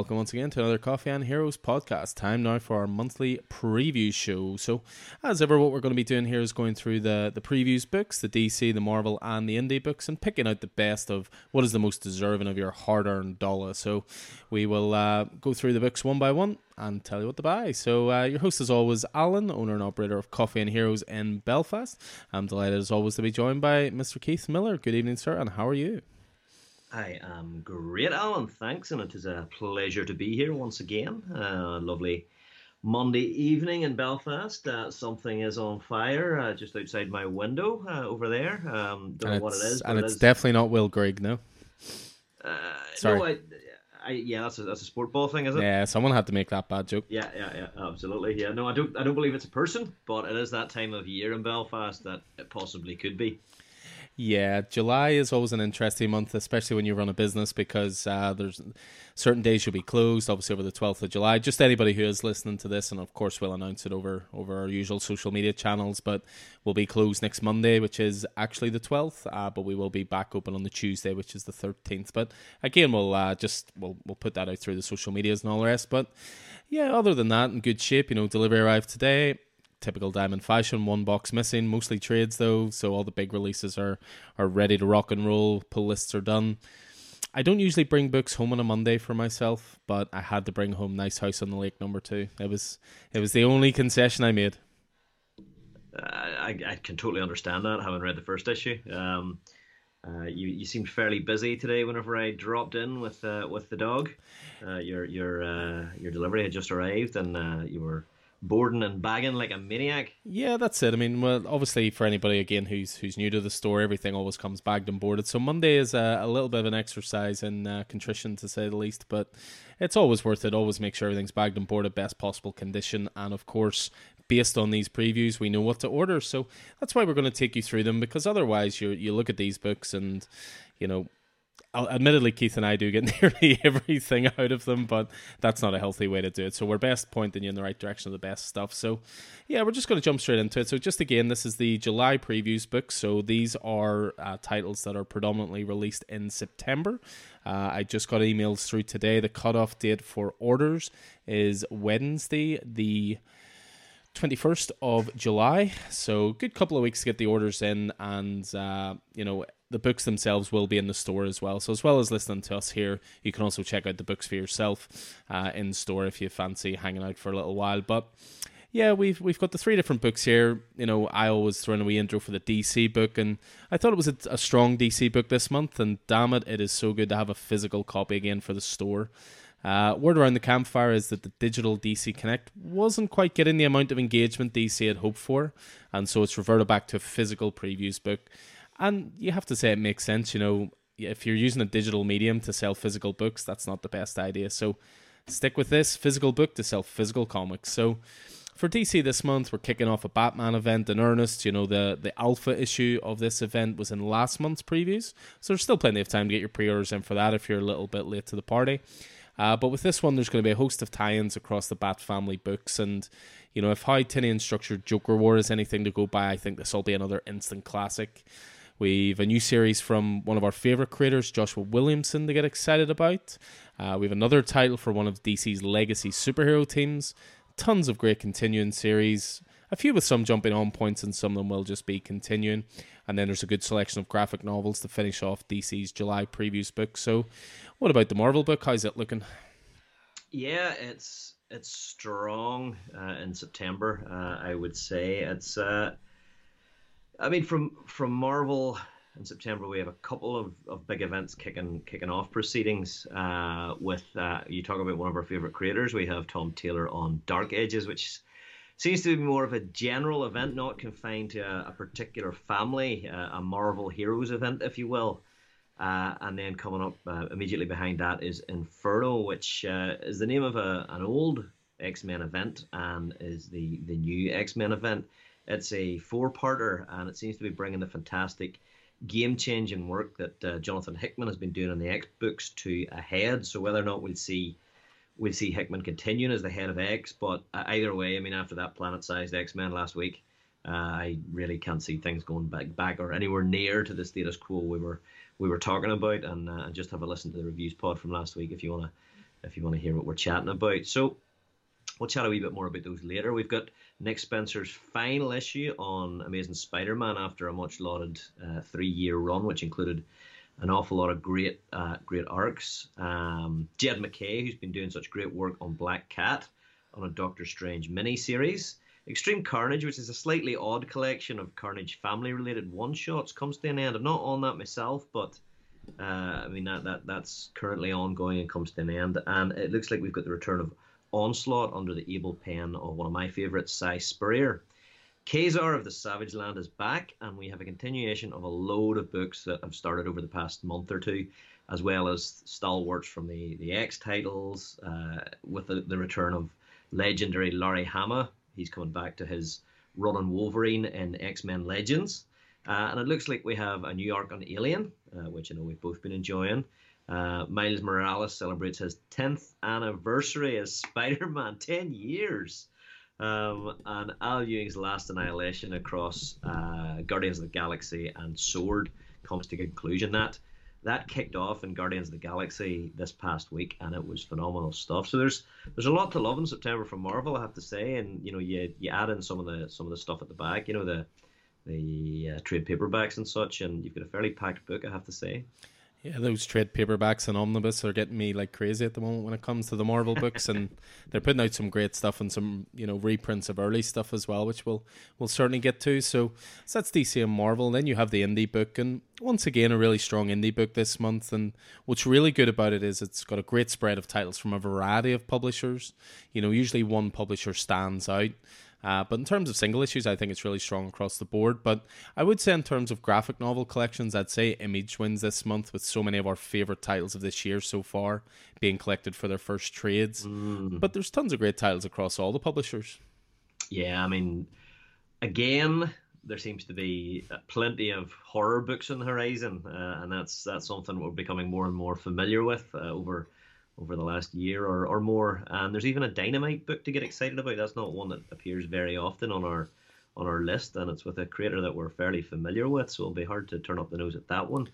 Welcome once again to another Coffee and Heroes podcast. Time now for our monthly preview show. So, as ever, what we're going to be doing here is going through the the previews books, the DC, the Marvel, and the indie books, and picking out the best of what is the most deserving of your hard-earned dollar. So, we will uh, go through the books one by one and tell you what to buy. So, uh, your host is always Alan, owner and operator of Coffee and Heroes in Belfast. I'm delighted as always to be joined by Mr. Keith Miller. Good evening, sir, and how are you? I am great, Alan. Thanks, and it is a pleasure to be here once again. Uh, lovely Monday evening in Belfast. Uh, something is on fire uh, just outside my window uh, over there. Um, don't and know what it is, and it it's definitely not Will Grigg, no. Uh, Sorry. No, I, I, yeah, that's a that's a sport ball thing, is it? Yeah, someone had to make that bad joke. Yeah, yeah, yeah, absolutely. Yeah, no, I don't, I don't believe it's a person, but it is that time of year in Belfast that it possibly could be. Yeah, July is always an interesting month, especially when you run a business because uh, there's certain days you'll be closed. Obviously, over the twelfth of July. Just anybody who is listening to this, and of course, we'll announce it over over our usual social media channels. But we'll be closed next Monday, which is actually the twelfth. Uh, but we will be back open on the Tuesday, which is the thirteenth. But again, we'll uh, just we'll we'll put that out through the social medias and all the rest. But yeah, other than that, in good shape. You know, delivery arrived today typical diamond fashion one box missing mostly trades though so all the big releases are are ready to rock and roll pull lists are done i don't usually bring books home on a monday for myself but i had to bring home nice house on the lake number two it was it was the only concession i made Uh, I, I can totally understand that, having read the first issue. Um, uh, you you seemed fairly busy today. Whenever I dropped in with uh, with the dog, uh, your your uh, your delivery had just arrived, and uh, you were boarding and bagging like a maniac. Yeah, that's it. I mean, well, obviously for anybody again who's who's new to the store, everything always comes bagged and boarded. So Monday is a, a little bit of an exercise in uh, contrition, to say the least. But it's always worth it. Always make sure everything's bagged and boarded, best possible condition, and of course, based on these previews, we know what to order. So that's why we're going to take you through them because otherwise, you you look at these books and you know admittedly, Keith and I do get nearly everything out of them, but that's not a healthy way to do it. So we're best pointing you in the right direction of the best stuff. So yeah, we're just going to jump straight into it. So just again, this is the July previews book. So these are uh, titles that are predominantly released in September. Uh, I just got emails through today. The cutoff date for orders is Wednesday, the 21st of July. So good couple of weeks to get the orders in and uh, you know the books themselves will be in the store as well. So as well as listening to us here, you can also check out the books for yourself uh, in store if you fancy hanging out for a little while. But yeah, we've we've got the three different books here. You know, I always throw in a wee intro for the DC book, and I thought it was a, a strong DC book this month. And damn it, it is so good to have a physical copy again for the store. Uh, word around the campfire is that the digital DC Connect wasn't quite getting the amount of engagement DC had hoped for, and so it's reverted back to a physical previews book. And you have to say it makes sense, you know, if you're using a digital medium to sell physical books, that's not the best idea. So stick with this physical book to sell physical comics. So for DC this month, we're kicking off a Batman event in earnest. You know, the, the alpha issue of this event was in last month's previews. So there's still plenty of time to get your pre orders in for that if you're a little bit late to the party. Uh, but with this one, there's going to be a host of tie-ins across the Bat family books, and you know if how Tynion structured Joker War is anything to go by, I think this will be another instant classic. We've a new series from one of our favorite creators, Joshua Williamson, to get excited about. Uh, we have another title for one of DC's legacy superhero teams. Tons of great continuing series. A few with some jumping on points, and some of them will just be continuing. And then there's a good selection of graphic novels to finish off DC's July previews book. So, what about the Marvel book? How's it looking? Yeah, it's it's strong uh, in September. Uh, I would say it's. Uh, I mean, from from Marvel in September, we have a couple of, of big events kicking kicking off proceedings. Uh, with uh, you talk about one of our favorite creators, we have Tom Taylor on Dark Ages, which seems to be more of a general event, not confined to a, a particular family, uh, a Marvel Heroes event, if you will. Uh, and then coming up uh, immediately behind that is Inferno, which uh, is the name of a, an old X Men event and is the, the new X Men event. It's a four parter and it seems to be bringing the fantastic game changing work that uh, Jonathan Hickman has been doing on the X books to a head. So, whether or not we'll see we'll see Hickman continuing as the head of X, but uh, either way, I mean, after that planet sized X Men last week, uh, I really can't see things going back back or anywhere near to the status quo we were we were talking about. And uh, just have a listen to the reviews pod from last week if you want to if you want to hear what we're chatting about. So we'll chat a wee bit more about those later. We've got Nick Spencer's final issue on Amazing Spider-Man after a much lauded uh, three-year run, which included an awful lot of great uh, great arcs. Um, Jed MacKay, who's been doing such great work on Black Cat on a Doctor Strange mini series. Extreme Carnage, which is a slightly odd collection of Carnage family related one shots, comes to an end. I'm not on that myself, but uh, I mean that, that that's currently ongoing and comes to an end. And it looks like we've got the return of Onslaught under the able pen of one of my favourites, Si Spurrier. Ka-Zar of the Savage Land is back, and we have a continuation of a load of books that have started over the past month or two, as well as stalwarts from the, the X titles, uh, with the, the return of legendary Larry Hama. He's coming back to his run on Wolverine in X Men Legends. Uh, and it looks like we have a New York on Alien, uh, which I know we've both been enjoying. Uh, Miles Morales celebrates his 10th anniversary as Spider Man, 10 years. Um, and Al Ewing's last annihilation across uh, Guardians of the Galaxy and Sword comes to conclusion. That that kicked off in Guardians of the Galaxy this past week, and it was phenomenal stuff. So there's there's a lot to love in September from Marvel, I have to say, and you know you you add in some of the some of the stuff at the back, you know the the uh, trade paperbacks and such, and you've got a fairly packed book, I have to say. Yeah, those trade paperbacks and omnibus are getting me like crazy at the moment when it comes to the Marvel books, and they're putting out some great stuff and some you know reprints of early stuff as well, which we'll we'll certainly get to. So, so that's DC and Marvel. Then you have the indie book, and once again a really strong indie book this month. And what's really good about it is it's got a great spread of titles from a variety of publishers. You know, usually one publisher stands out. Uh, but in terms of single issues, I think it's really strong across the board. But I would say, in terms of graphic novel collections, I'd say Image wins this month with so many of our favorite titles of this year so far being collected for their first trades. Mm. But there's tons of great titles across all the publishers. Yeah, I mean, again, there seems to be plenty of horror books on the horizon, uh, and that's that's something we're becoming more and more familiar with uh, over over the last year or, or more. And there's even a Dynamite book to get excited about. That's not one that appears very often on our on our list, and it's with a creator that we're fairly familiar with, so it'll be hard to turn up the nose at that one.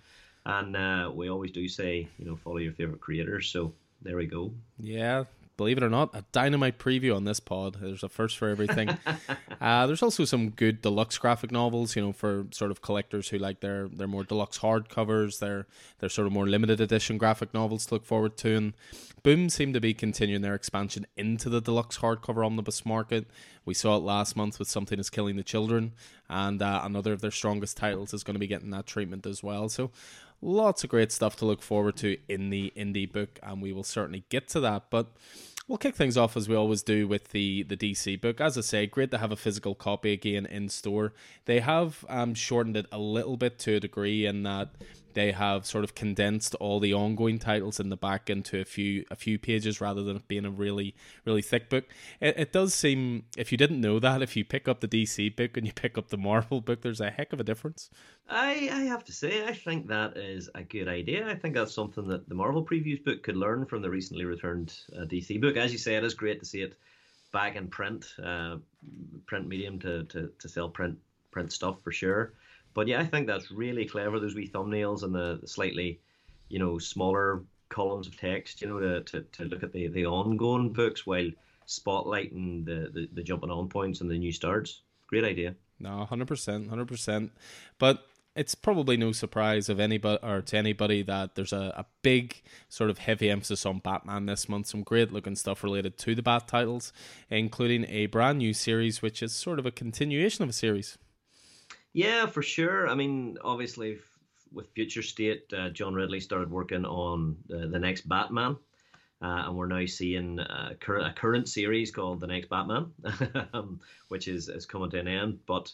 And uh, we always do say, you know, follow your favorite creators. So there we go. Yeah, believe it or not, a dynamite preview on this pod. There's a first for everything. uh, there's also some good deluxe graphic novels, you know, for sort of collectors who like their their more deluxe hardcovers, their their sort of more limited edition graphic novels to look forward to. And Boom seem to be continuing their expansion into the deluxe hardcover omnibus market. We saw it last month with Something Is Killing the Children, and uh, another of their strongest titles is going to be getting that treatment as well. So lots of great stuff to look forward to in the indie book, and we will certainly get to that. But we'll kick things off as we always do with the the DC book. As I say, great to have a physical copy again in store. They have um, shortened it a little bit to a degree in that they have sort of condensed all the ongoing titles in the back into a few a few pages rather than it being a really really thick book. It, it does seem if you didn't know that if you pick up the DC book and you pick up the Marvel book, there's a heck of a difference. I I have to say I think that is a good idea. I think that's something that the Marvel previews book could learn from the recently returned uh, DC book. As you say, it is great to see it back in print, uh, print medium to, to, to sell print print stuff for sure. But yeah, I think that's really clever. Those wee thumbnails and the, slightly, you know, smaller columns of text. You know, to, to, to look at the, the ongoing books while spotlighting the, the, the jumping on points and the new starts. Great idea. No, hundred percent, hundred percent. But it's probably no surprise of anybody or to anybody that there's a, a big sort of heavy emphasis on Batman this month. Some great looking stuff related to the Bat titles, including a brand new series which is sort of a continuation of a series. Yeah, for sure. I mean, obviously, f- with Future State, uh, John Ridley started working on the, the next Batman. Uh, and we're now seeing a, cur- a, current series called The Next Batman, um, which is, is coming to an end. But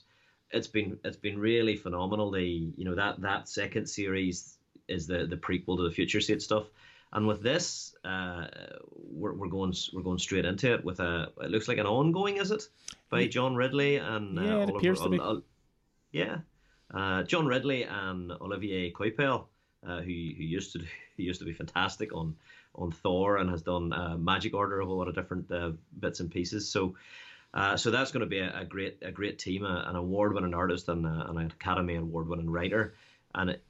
it's been it's been really phenomenal. The you know that that second series is the the prequel to the Future State stuff, and with this, uh, we're, we're going we're going straight into it with a it looks like an ongoing, is it, by John Ridley and uh, yeah, it Oliver, appears to be. Yeah, uh, John Ridley and Olivier Coipel, uh, who who used to who used to be fantastic on on Thor and has done uh, Magic Order a whole lot of different uh, bits and pieces. So. Uh, so that's going to be a, a, great, a great team, an award-winning artist and an Academy Award-winning writer, and it,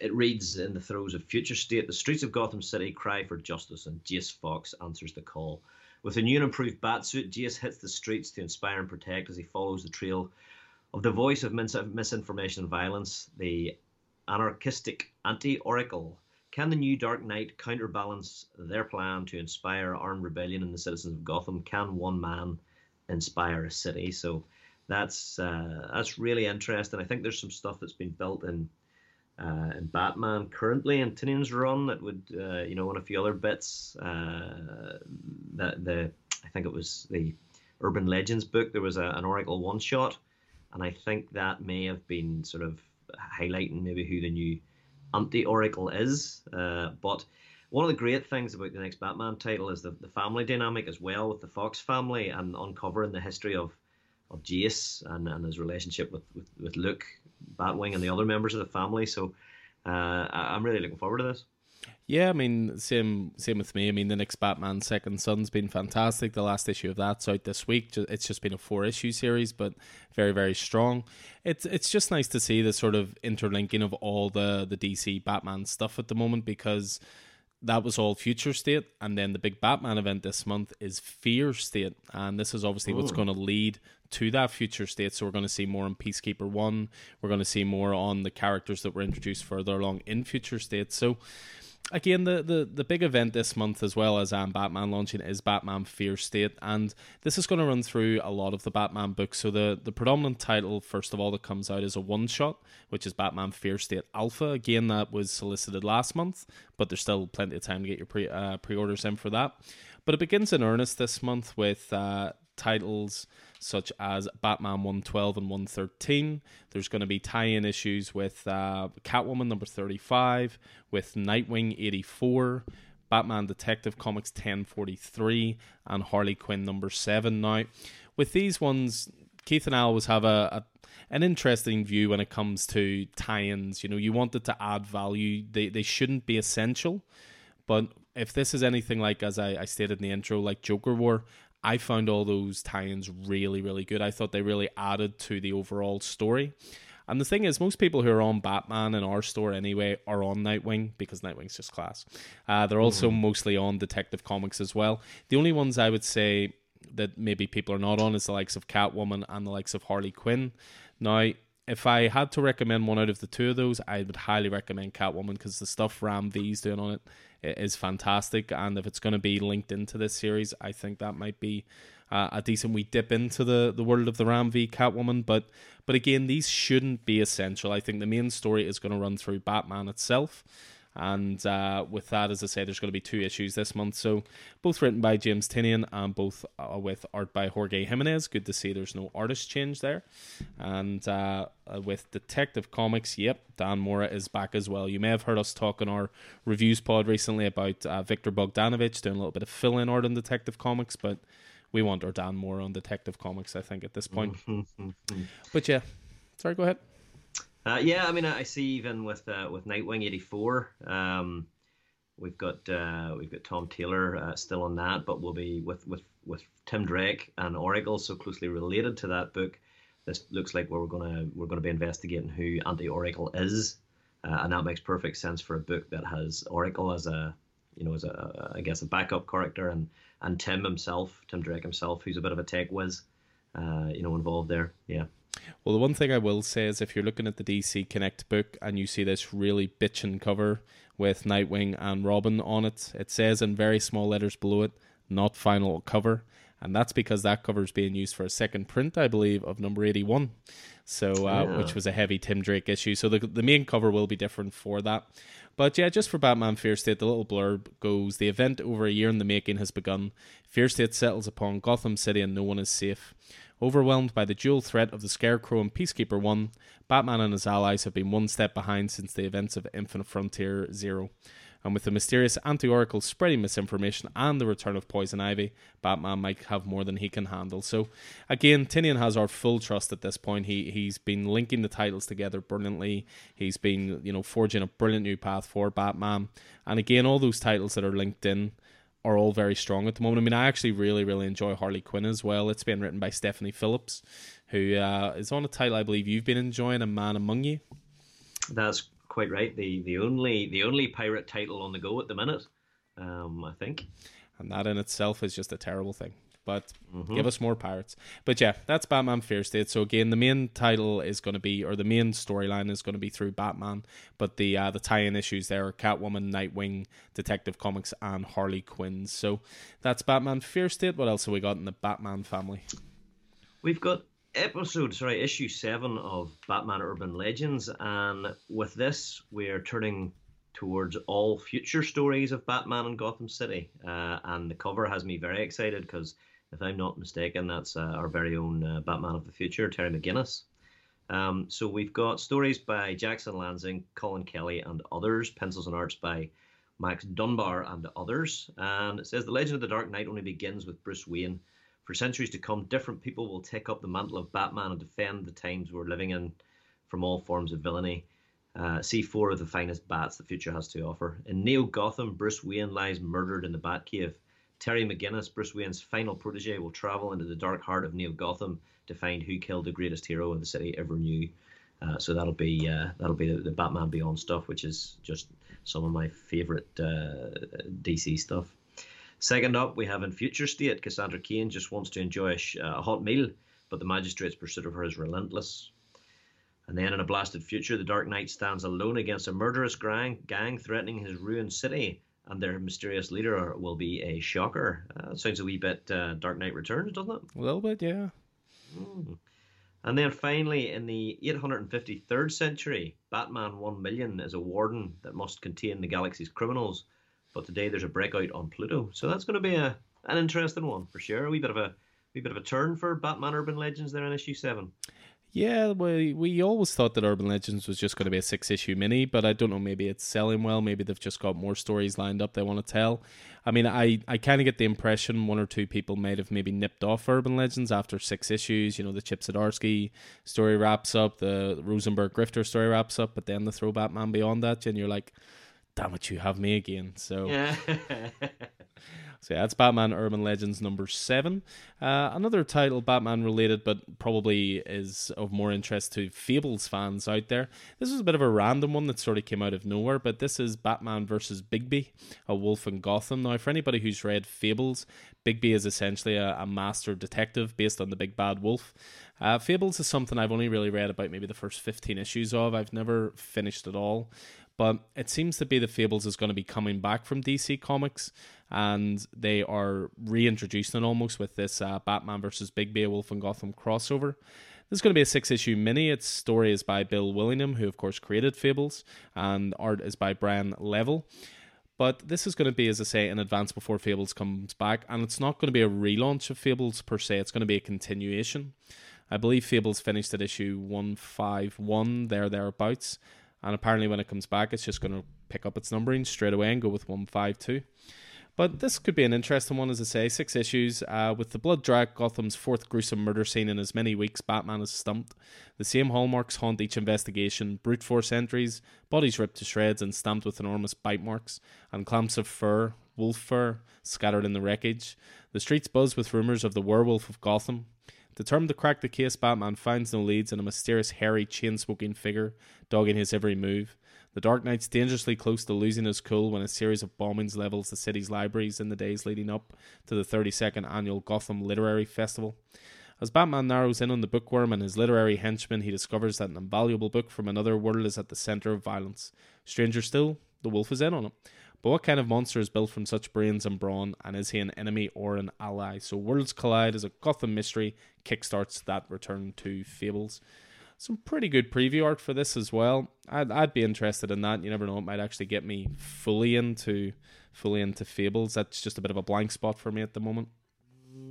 it reads in the throes of future state, the streets of Gotham City cry for justice, and Jace Fox answers the call. With a new and improved batsuit, Jace hits the streets to inspire and protect as he follows the trail of the voice of mis- misinformation and violence, the anarchistic anti-Oracle. Can the new Dark Knight counterbalance their plan to inspire armed rebellion in the citizens of Gotham? Can one man inspire a city? So that's uh, that's really interesting. I think there's some stuff that's been built in uh, in Batman currently in Tynion's run that would uh, you know and a few other bits uh, that the I think it was the Urban Legends book. There was a, an Oracle one shot, and I think that may have been sort of highlighting maybe who the new anti Oracle is. Uh, but one of the great things about the next Batman title is the, the family dynamic as well with the Fox family and uncovering the history of of Jace and, and his relationship with, with, with Luke, Batwing, and the other members of the family. So uh, I'm really looking forward to this. Yeah, I mean, same same with me. I mean, the next Batman Second Son's been fantastic. The last issue of that's out this week. It's just been a four issue series, but very very strong. It's it's just nice to see the sort of interlinking of all the the DC Batman stuff at the moment because that was all future state and then the big batman event this month is fear state and this is obviously Ooh. what's going to lead to that future state so we're going to see more on peacekeeper 1 we're going to see more on the characters that were introduced further along in future state so again, the, the, the big event this month, as well as um, Batman launching, is Batman Fear State, and this is going to run through a lot of the Batman books. So the the predominant title, first of all, that comes out is a one shot, which is Batman Fear State Alpha. Again, that was solicited last month, but there's still plenty of time to get your pre uh, orders in for that. But it begins in earnest this month with uh, titles such as Batman 112 and 113. There's going to be tie in issues with uh, Catwoman number 35, with Nightwing 84, Batman Detective Comics 1043, and Harley Quinn number 7. Now, with these ones, Keith and I always have a, a an interesting view when it comes to tie-ins. You know, you wanted to add value. They they shouldn't be essential, but if this is anything like as I, I stated in the intro, like Joker War, I found all those tie-ins really, really good. I thought they really added to the overall story. And the thing is, most people who are on Batman in our store anyway are on Nightwing because Nightwing's just class. Uh, they're also mm. mostly on Detective Comics as well. The only ones I would say that maybe people are not on is the likes of Catwoman and the likes of Harley Quinn. Now, if I had to recommend one out of the two of those, I would highly recommend Catwoman because the stuff Ram V's doing on it is fantastic. And if it's going to be linked into this series, I think that might be uh, a decent wee dip into the, the world of the Ram V Catwoman. But but again, these shouldn't be essential. I think the main story is going to run through Batman itself. And uh, with that, as I say, there's going to be two issues this month. So both written by James Tynion and both uh, with art by Jorge Jimenez. Good to see there's no artist change there. And uh, uh, with Detective Comics, yep, Dan Mora is back as well. You may have heard us talk in our reviews pod recently about uh, Victor Bogdanovich doing a little bit of fill-in art on Detective Comics, but we want our Dan Mora on Detective Comics, I think, at this point. but yeah, sorry, go ahead. Uh, yeah, I mean, I see even with uh, with Nightwing eighty four, um, we've got uh, we've got Tom Taylor uh, still on that, but we'll be with with with Tim Drake and Oracle so closely related to that book. This looks like we're gonna we're gonna be investigating who Anti Oracle is, uh, and that makes perfect sense for a book that has Oracle as a you know as a I guess a backup character and and Tim himself, Tim Drake himself, who's a bit of a tech whiz, uh, you know, involved there. Yeah. Well, the one thing I will say is if you're looking at the DC Connect book and you see this really bitchin' cover with Nightwing and Robin on it, it says in very small letters below it, not final cover. And that's because that cover is being used for a second print, I believe, of number 81. So, uh, yeah. which was a heavy Tim Drake issue. So the, the main cover will be different for that. But yeah, just for Batman Fear State, the little blurb goes The event over a year in the making has begun. Fear State settles upon Gotham City and no one is safe. Overwhelmed by the dual threat of the Scarecrow and Peacekeeper 1, Batman and his allies have been one step behind since the events of Infinite Frontier Zero. And with the mysterious anti Oracle spreading misinformation and the return of Poison Ivy, Batman might have more than he can handle. So, again, Tynion has our full trust at this point. He he's been linking the titles together brilliantly. He's been you know forging a brilliant new path for Batman. And again, all those titles that are linked in are all very strong at the moment. I mean, I actually really, really enjoy Harley Quinn as well. It's been written by Stephanie Phillips, who uh, is on a title I believe you've been enjoying, A Man Among You. That's quite right. The the only the only pirate title on the go at the minute, um, I think. And that in itself is just a terrible thing. But mm-hmm. give us more pirates. But yeah, that's Batman Fear State. So again, the main title is going to be, or the main storyline is going to be through Batman. But the uh, the tie-in issues there are Catwoman, Nightwing, Detective Comics, and Harley Quinn. So that's Batman Fear State. What else have we got in the Batman family? We've got episode, sorry, issue seven of Batman Urban Legends, and with this, we're turning towards all future stories of Batman and Gotham City. Uh, and the cover has me very excited because, if I'm not mistaken, that's uh, our very own uh, Batman of the future, Terry McGinnis. Um, so we've got stories by Jackson Lanzing, Collin Kelly, and others, pencils and arts by Max Dunbar and others. And it says the legend of the Dark Knight only begins with Bruce Wayne for centuries to come, different people will take up the mantle of Batman and defend the times we're living in from all forms of villainy. Uh, see four of the finest bats the future has to offer. In Neo Gotham, Bruce Wayne lies murdered in the Batcave. Terry McGinnis, Bruce Wayne's final protege, will travel into the dark heart of Neo Gotham to find who killed the greatest hero in the city ever knew. Uh, so that'll be uh, that'll be the, the, Batman Beyond stuff, which is just some of my favorite uh, DC stuff. Second up, we have in Future State, Cassandra Cain just wants to enjoy a, sh- a hot meal, but the magistrate's pursuit of her is relentless. And then in a blasted future, the Dark Knight stands alone against a murderous gang, gang threatening his ruined city, and their mysterious leader will be a shocker. Uh, sounds a wee bit uh, Dark Knight Returns, doesn't it? A little bit, yeah. Mm. And then finally, in the 853rd century, Batman 1 million is a warden that must contain the galaxy's criminals but today there's a breakout on Pluto, so that's going to be a an interesting one for sure. A wee bit of a wee bit of a turn for Batman Urban Legends there in issue seven. Yeah, we we always thought that Urban Legends was just going to be a six issue mini, but I don't know. Maybe it's selling well. Maybe they've just got more stories lined up they want to tell. I mean, I, I kind of get the impression one or two people might have maybe nipped off Urban Legends after six issues. You know, the Chip Zdarsky story wraps up, the Rosenberg Grifter story wraps up, but then the throw Batman beyond that, and you're like, damn it, you have me again. So, yeah. so yeah, that's Batman Urban Legends number seven. Uh, another title, Batman related, but probably is of more interest to Fables fans out there. This is a bit of a random one that sort of came out of nowhere, but this is Batman versus Bigby, a wolf in Gotham. Now, for anybody who's read Fables, Bigby is essentially a, a master detective based on the big bad wolf. Uh, Fables is something I've only really read about maybe the first 15 issues of. I've never finished it all. But it seems to be the Fables is going to be coming back from DC Comics, and they are reintroducing it almost with this uh, Batman versus Bigby Wolf and Gotham crossover. This is going to be a six issue mini. Its story is by Bill Willingham, who of course created Fables, and art is by Brian Level. But this is going to be, as I say, in advance before Fables comes back, and it's not going to be a relaunch of Fables per se. It's going to be a continuation. I believe Fables finished at issue one five one there thereabouts, and apparently, when it comes back, it's just going to pick up its numbering straight away and go with 152. But this could be an interesting one, as I say. Six issues. Uh, with the blood drag Gotham's fourth gruesome murder scene in as many weeks, Batman is stumped. The same hallmarks haunt each investigation brute force entries, bodies ripped to shreds and stamped with enormous bite marks, and clumps of fur, wolf fur, scattered in the wreckage. The streets buzz with rumours of the werewolf of Gotham. Determined to crack the case, Batman finds no leads and a mysterious, hairy, chain smoking figure dogging his every move. The Dark Knight's dangerously close to losing his cool when a series of bombings levels the city's libraries in the days leading up to the 32nd annual Gotham Literary Festival. As Batman narrows in on the bookworm and his literary henchman, he discovers that an invaluable book from another world is at the center of violence. Stranger still, the wolf is in on it. But what kind of monster is built from such brains and brawn, and is he an enemy or an ally? So Worlds Collide as a Gotham mystery kickstarts that return to Fables. Some pretty good preview art for this as well. I'd, I'd be interested in that. You never know; it might actually get me fully into fully into Fables. That's just a bit of a blank spot for me at the moment.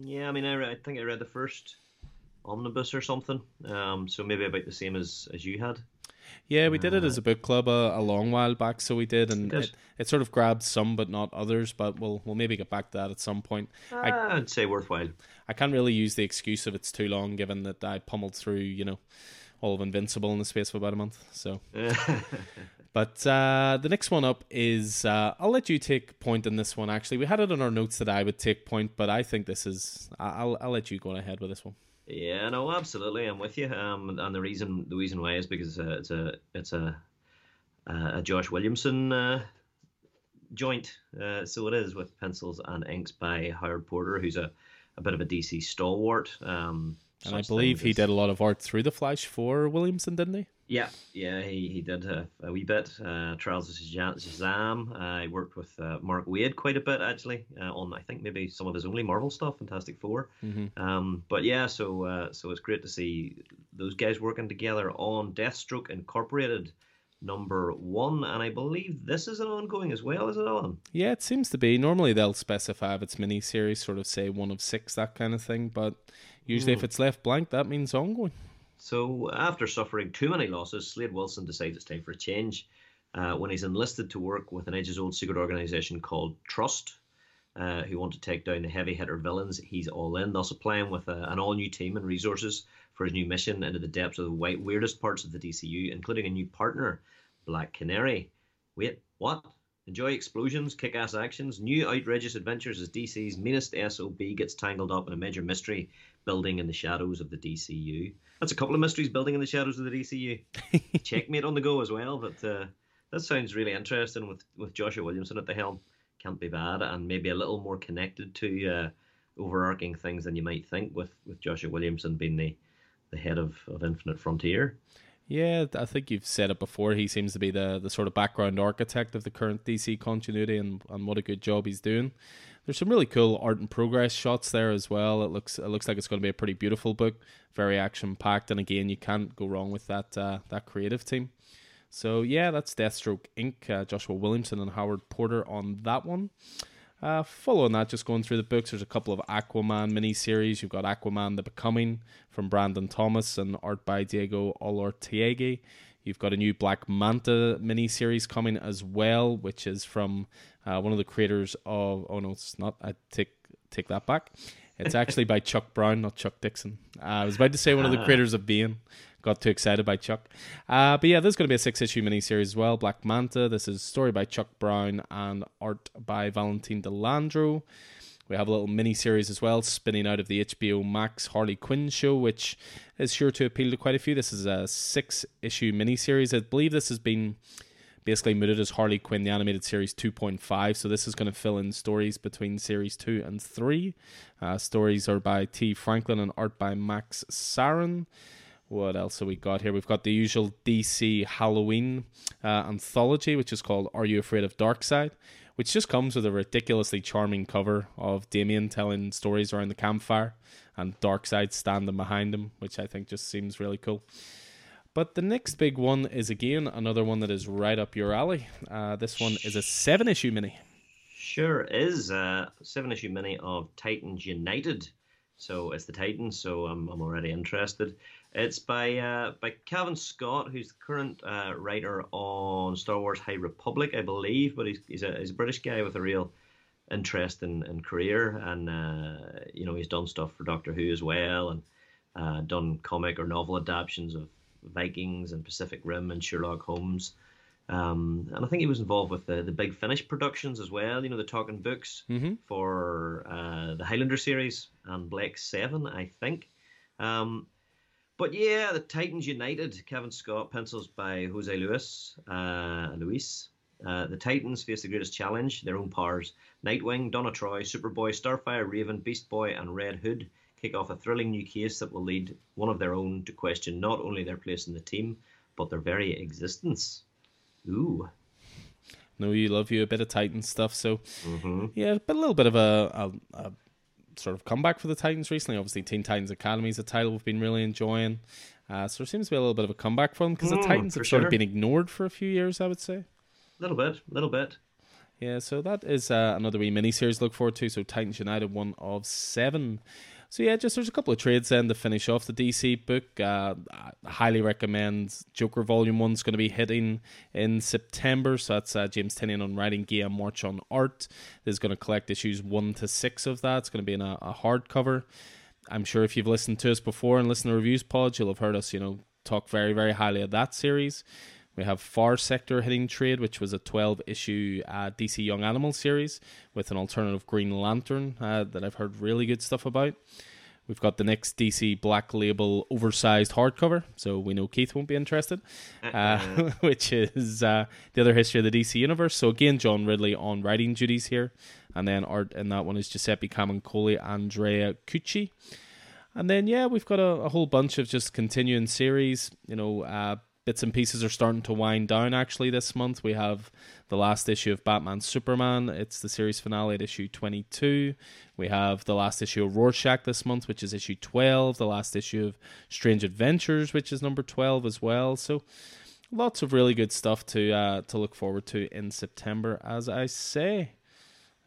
Yeah, I mean, I, I think I read the first omnibus or something. Um, so maybe about the same as as you had. Yeah, we did it as a book club a, a long while back, so we did, and it, it, sort of grabbed some but not others. But we'll we'll maybe get back to that at some point. Uh, I, would say worthwhile. I can't really use the excuse of it's too long, given that I pummeled through, you know, all of Invincible in the space of about a month. So, but uh, the next one up is uh, I'll let you take point in this one. Actually, we had it in our notes that I would take point, but I think this is I'll I'll let you go ahead with this one. Yeah, no, absolutely, I'm with you. Um, and the reason the reason why is because it's a it's a it's a uh, a Josh Williamson uh, joint. Uh, so it is with pencils and inks by Howard Porter, who's a, a bit of a DC stalwart. Um, and I believe he did a lot of art through the Flash for Williamson, didn't he? Yeah, yeah, he, he did a, a wee bit. Uh, Trials of Shazam. I uh, worked with uh, Mark Waid quite a bit actually uh, on I think maybe some of his only Marvel stuff, Fantastic 4 mm-hmm. um, but yeah, so uh, so it's great to see those guys working together on Deathstroke Incorporated number one, and I believe this is an ongoing as well, is it on? Yeah, it seems to be. Normally they'll specify if it's miniseries, sort of say one of six, that kind of thing. But usually, mm. if hmm. it's left blank, that means ongoing. So, after suffering too many losses, Slade Wilson decides it's time for a change. Uh, when he's enlisted to work with an ages old secret organization called Trust, uh, who want to take down the heavy hitter villains, he's all in, thus applying with a, an all new team and resources for his new mission into the depths of the white, weirdest parts of the DCU, including a new partner, Black Canary. Wait, what? Enjoy explosions, kick ass actions, new outrageous adventures as DC's meanest SOB gets tangled up in a major mystery building in the shadows of the DCU. That's a couple of mysteries building in the shadows of the DCU. Checkmate on the go as well, but uh, that sounds really interesting with, with Joshua Williamson at the helm. Can't be bad, and maybe a little more connected to uh, overarching things than you might think with, with Joshua Williamson being the, the head of, of Infinite Frontier. Yeah, I think you've said it before. He seems to be the, the sort of background architect of the current DC continuity, and, and what a good job he's doing. There's some really cool art and progress shots there as well. It looks it looks like it's going to be a pretty beautiful book, very action packed, and again, you can't go wrong with that uh, that creative team. So yeah, that's Deathstroke Inc. Uh, Joshua Williamson and Howard Porter on that one. Uh, following that, just going through the books, there's a couple of Aquaman miniseries. You've got Aquaman The Becoming from Brandon Thomas and art by Diego Olortegui. You've got a new Black Manta miniseries coming as well, which is from uh, one of the creators of. Oh no, it's not. I take take that back. It's actually by Chuck Brown, not Chuck Dixon. Uh, I was about to say one of the ah. creators of Bane. Got too excited by Chuck. Uh, but yeah, there's going to be a six issue miniseries as well. Black Manta. This is story by Chuck Brown and art by Valentin De Landro. We have a little mini series as well, spinning out of the HBO Max Harley Quinn show, which is sure to appeal to quite a few. This is a six issue mini series. I believe this has been basically mooted as Harley Quinn, the animated series 2.5. So this is going to fill in stories between series 2 and 3. Uh, stories are by Tee Franklin and art by Max Sarin. What else have we got here? We've got the usual DC Halloween uh, anthology, which is called Are You Afraid of Darkseid? Which just comes with a ridiculously charming cover of Damian telling stories around the campfire and Darkseid standing behind him, which I think just seems really cool. But the next big one is again another one that is right up your alley. Uh, this one is a seven issue mini. Sure is a seven issue mini of Titans United. So it's the Titans, so I'm, I'm already interested. It's by uh, by Cavan Scott, who's the current uh, writer on Star Wars High Republic, I believe, but he's, he's, a, he's a British guy with a real interest in, in career, and uh, you know he's done stuff for Doctor Who as well, and uh, done comic or novel adaptations of Vikings and Pacific Rim and Sherlock Holmes. Um, and I think he was involved with the, the Big Finish productions as well, you know, the talking books mm-hmm. for uh, the Highlander series and Blake's Seven, I think. Um, but yeah, the Titans United, Cavan Scott, pencils by Jose Luis. Uh, Luis. Uh, the Titans face the greatest challenge, their own powers. Nightwing, Donna Troy, Superboy, Starfire, Raven, Beast Boy, and Red Hood kick off a thrilling new case that will lead one of their own to question not only their place in the team, but their very existence. Ooh. No, you love you a bit of Titan stuff, so mm-hmm. yeah, but a little bit of a, a, a sort of comeback for the Titans recently. Obviously, Teen Titans Academy is a title we've been really enjoying. Uh, so there seems to be a little bit of a comeback for them because mm, the Titans have sure. sort of been ignored for a few years, I would say. A little bit, a little bit. Yeah, so that is uh, another wee mini series to look forward to. So Titans United, one of seven. So yeah, just there's a couple of trades then to finish off the DC book. Uh, I highly recommend Joker Volume One's going to be hitting in September. So that's uh, James Tynion on writing, Guillem March on art. Is going to collect issues one to six of that. It's going to be in a, a hardcover. I'm sure if you've listened to us before and listened to reviews pods, you'll have heard us, you know, talk very very highly of that series. We have Far Sector hitting trade, which was a 12 issue uh, DC Young Animal series with an alternative Green Lantern uh, that I've heard really good stuff about. We've got the next DC Black Label oversized hardcover, so we know Keith won't be interested, uh, which is uh, the other history of the DC universe. So again, John Ridley on writing duties here, and then art in that one is Giuseppe Camuncoli, Andrea Cucchi. And then yeah, we've got a, a whole bunch of just continuing series. You know, uh, bits and pieces are starting to wind down actually this month. We have the last issue of Batman Superman. It's the series finale at issue 22. We have the last issue of Rorschach this month, which is issue 12. The last issue of Strange Adventures, which is number 12 as well. So lots of really good stuff to uh, to look forward to in September, as I say.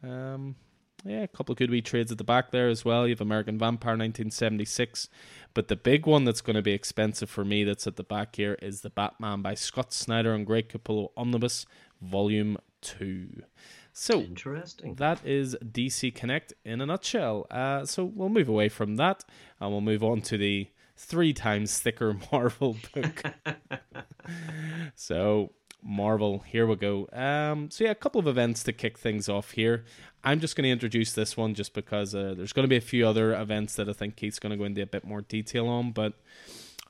Um, yeah, a couple of good wee trades at the back there as well. You have American Vampire 1976. But the big one that's going to be expensive for me that's at the back here is the Batman by Scott Snyder and Greg Capullo Omnibus Volume 2. So interesting. That is DC Connect in a nutshell. Uh, so we'll move away from that and we'll move on to the three times thicker Marvel book. so Marvel, here we go. Um, so yeah, a couple of events to kick things off here. I'm just going to introduce this one just because uh, there's going to be a few other events that I think Keith's going to go into a bit more detail on, but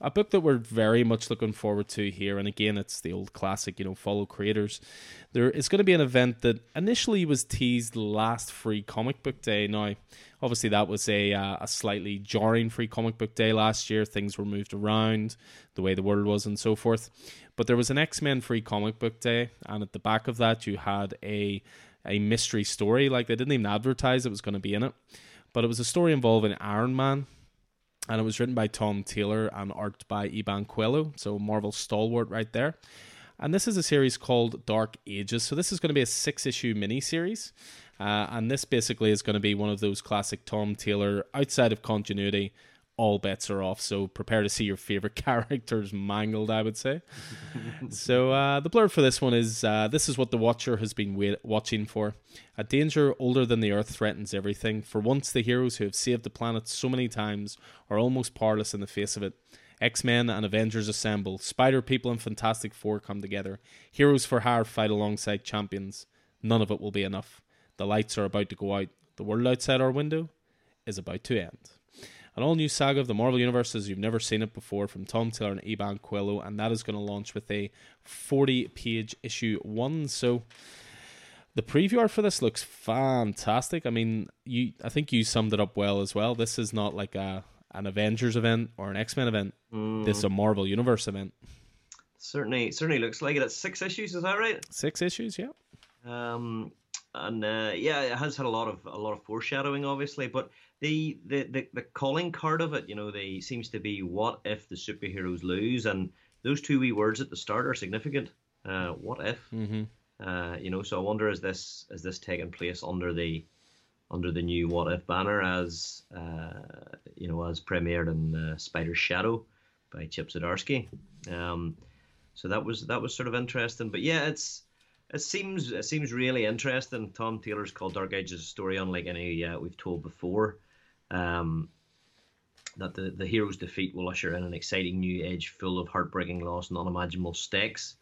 a book that we're very much looking forward to here. And again, it's the old classic, you know, follow creators. There is going to be an event that initially was teased last free comic book day. Now, obviously, that was a uh, a slightly jarring free comic book day last year. Things were moved around the way the world was and so forth. But there was an X Men free comic book day, and at the back of that, you had a a mystery story. Like they didn't even advertise it was going to be in it, but it was a story involving Iron Man, and it was written by Tom Taylor and art by Iban Coello, so Marvel stalwart right there. And this is a series called Dark Ages. So this is going to be a six issue mini series. Uh, and this basically is going to be one of those classic Tom Taylor outside of continuity all bets are off. So prepare to see your favorite characters mangled, I would say. so uh, the blurb for this one is uh, this is what the Watcher has been wait- watching for. A danger older than the Earth threatens everything. For once, the heroes who have saved the planet so many times are almost powerless in the face of it. X Men and Avengers assemble. Spider People and Fantastic Four come together. Heroes for hire fight alongside champions. None of it will be enough. The lights are about to go out. The world outside our window is about to end. An all new saga of the Marvel Universe as you've never seen it before from Tom Taylor and Iban Coello, and that is going to launch with a 40 page issue one. So the preview art for this looks fantastic. I mean, you I think you summed it up well as well. This is not like a an Avengers event or an X Men event. Mm. This is a Marvel Universe event. Certainly, certainly looks like it. It's six issues, is that right? Six issues, yeah. Um, and uh, yeah, it has had a lot of a lot of foreshadowing, obviously, but the, the the the calling card of it, you know, they seems to be what if the superheroes lose, and those two wee words at the start are significant. Uh, what if? Mm-hmm. Uh, you know, so I wonder is this is this taking place under the under the new What If banner as uh, you know as premiered in uh, Spider's Shadow by Chip Zdarsky. Um, so that was that was sort of interesting, but yeah, it's it seems it seems really interesting. Tom Taylor's called Dark Ages a story unlike any uh, we've told before. Um, that the, the hero's defeat will usher in an exciting new age full of heartbreaking loss and unimaginable stakes.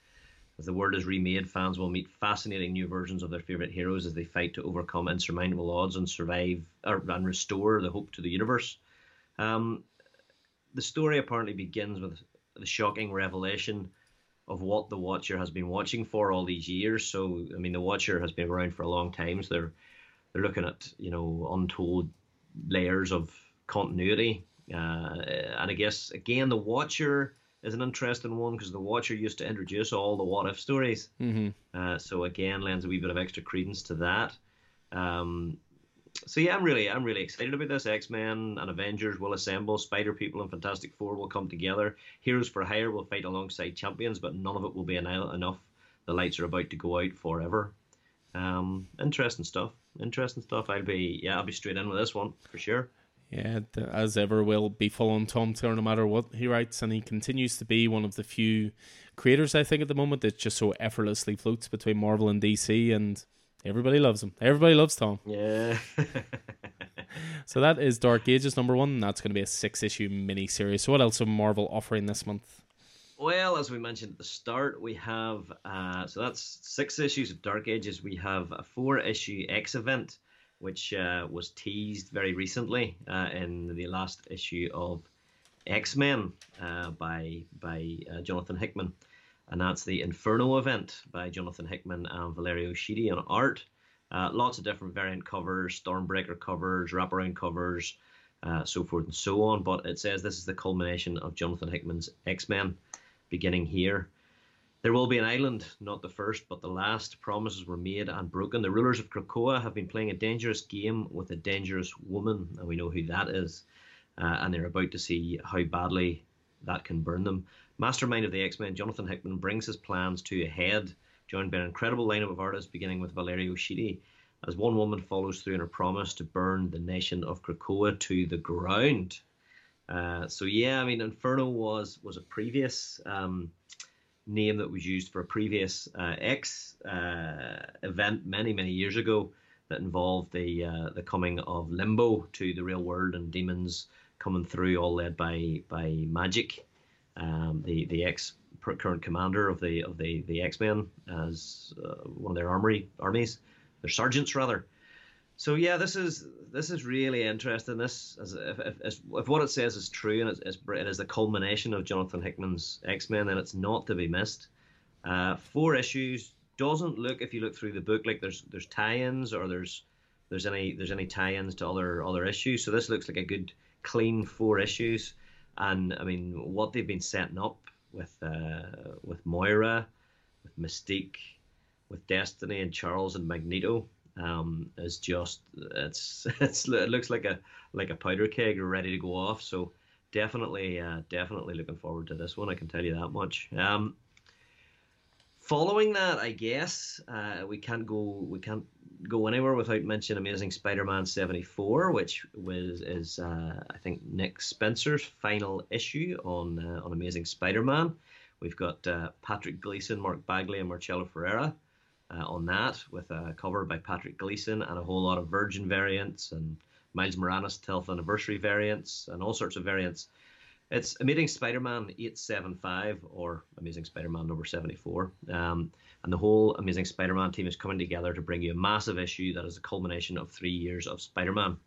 As the world is remade, fans will meet fascinating new versions of their favourite heroes as they fight to overcome insurmountable odds and survive or, and restore the hope to the universe. Um, the story apparently begins with the shocking revelation of what the Watcher has been watching for all these years. So, I mean, the Watcher has been around for a long time, so they're they're looking at you know untold layers of continuity. Uh, and I guess again, the Watcher is an interesting one because the Watcher used to introduce all the what if stories. Mm-hmm. Uh, so again, lends a wee bit of extra credence to that. Um, so yeah, I'm really, I'm really excited about this. X Men and Avengers will assemble. Spider People and Fantastic Four will come together. Heroes for Hire will fight alongside champions, but none of it will be enough. The lights are about to go out forever. Um, interesting stuff. Interesting stuff. I'll be yeah, I'll be straight in with this one for sure. Yeah, as ever, will be following Tom Taylor no matter what he writes, and he continues to be one of the few creators I think at the moment that just so effortlessly floats between Marvel and DC, and everybody loves him. Everybody loves Tom. Yeah. so that is Dark Ages number one. That's going to be a six issue mini series. So what else are Marvel offering this month? Well, as we mentioned at the start, we have uh, so that's six issues of Dark Ages. We have a four issue X event which uh, was teased very recently uh, in the last issue of X Men uh, by by uh, Jonathan Hickman, and that's the Inferno event by Jonathan Hickman and Valerio Schiti on art. Uh, lots of different variant covers, Stormbreaker covers, wraparound covers, uh, so forth and so on. But it says this is the culmination of Jonathan Hickman's X Men, beginning here. There will be an island, not the first, but the last. Promises were made and broken. The rulers of Krakoa have been playing a dangerous game with a dangerous woman, and we know who that is. Uh, and they're about to see how badly that can burn them. Mastermind of the X Men, Jonathan Hickman, brings his plans to a head, joined by an incredible lineup of artists, beginning with Valerio Schiti, as one woman follows through on her promise to burn the nation of Krakoa to the ground. Uh, so yeah, I mean, Inferno was was a previous. Um, name that was used for a previous uh, X uh, event many many years ago that involved the uh, the coming of Limbo to the real world and demons coming through, all led by by Magik, um, the the ex current commander of the of the the X Men as uh, one of their armory armies, their sergeants rather. So yeah, this is this is really interesting. This, as if, if, if what it says is true, and it's, it's, it is the culmination of Jonathan Hickman's X Men, then it's not to be missed. Uh, four issues doesn't look, if you look through the book, like there's there's tie-ins or there's there's any there's any tie-ins to other other issues. So this looks like a good clean four issues, and I mean what they've been setting up with uh, with Moira, with Mystique, with Destiny and Charles and Magneto um, is just it's it's it looks like a like a powder keg ready to go off. So definitely uh, definitely looking forward to this one. I can tell you that much. Um, following that, I guess uh, we can't go we can't go anywhere without mentioning Amazing Spider-Man seventy four, which was is uh, I think Nick Spencer's final issue on uh, on Amazing Spider-Man. We've got uh, Patrick Gleason, Mark Bagley, and Marcelo Ferreira uh, on that with a cover by Patrick Gleason and a whole lot of Virgin variants and Miles Morales 10th anniversary variants and all sorts of variants. It's Amazing Spider-Man 875 or Amazing Spider-Man number 74. Um, and the whole Amazing Spider-Man team is coming together to bring you a massive issue that is a culmination of three years of Spider-Man.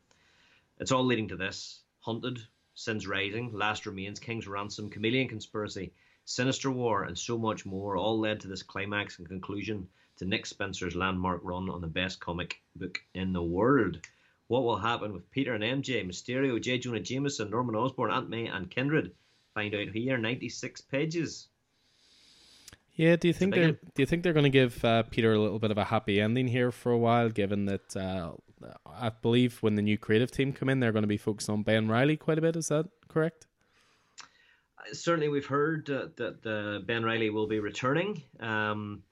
It's all leading to this. Hunted, Sins Rising, Last Remains, King's Ransom, Chameleon Conspiracy, Sinister War, and so much more all led to this climax and conclusion to Nick Spencer's landmark run on the best comic book in the world. What will happen with Peter and MJ, Mysterio, J. Jonah Jameson, Norman Osborn, Aunt May, and Kindred? Find out here. Ninety-six pages. Yeah, do you think they're do you think they're going to give uh, Peter a little bit of a happy ending here for a while? Given that uh, I believe when the new creative team come in, they're going to be focused on Ben Riley quite a bit. Is that correct? Certainly, we've heard uh, that uh, Ben Riley will be returning. Um,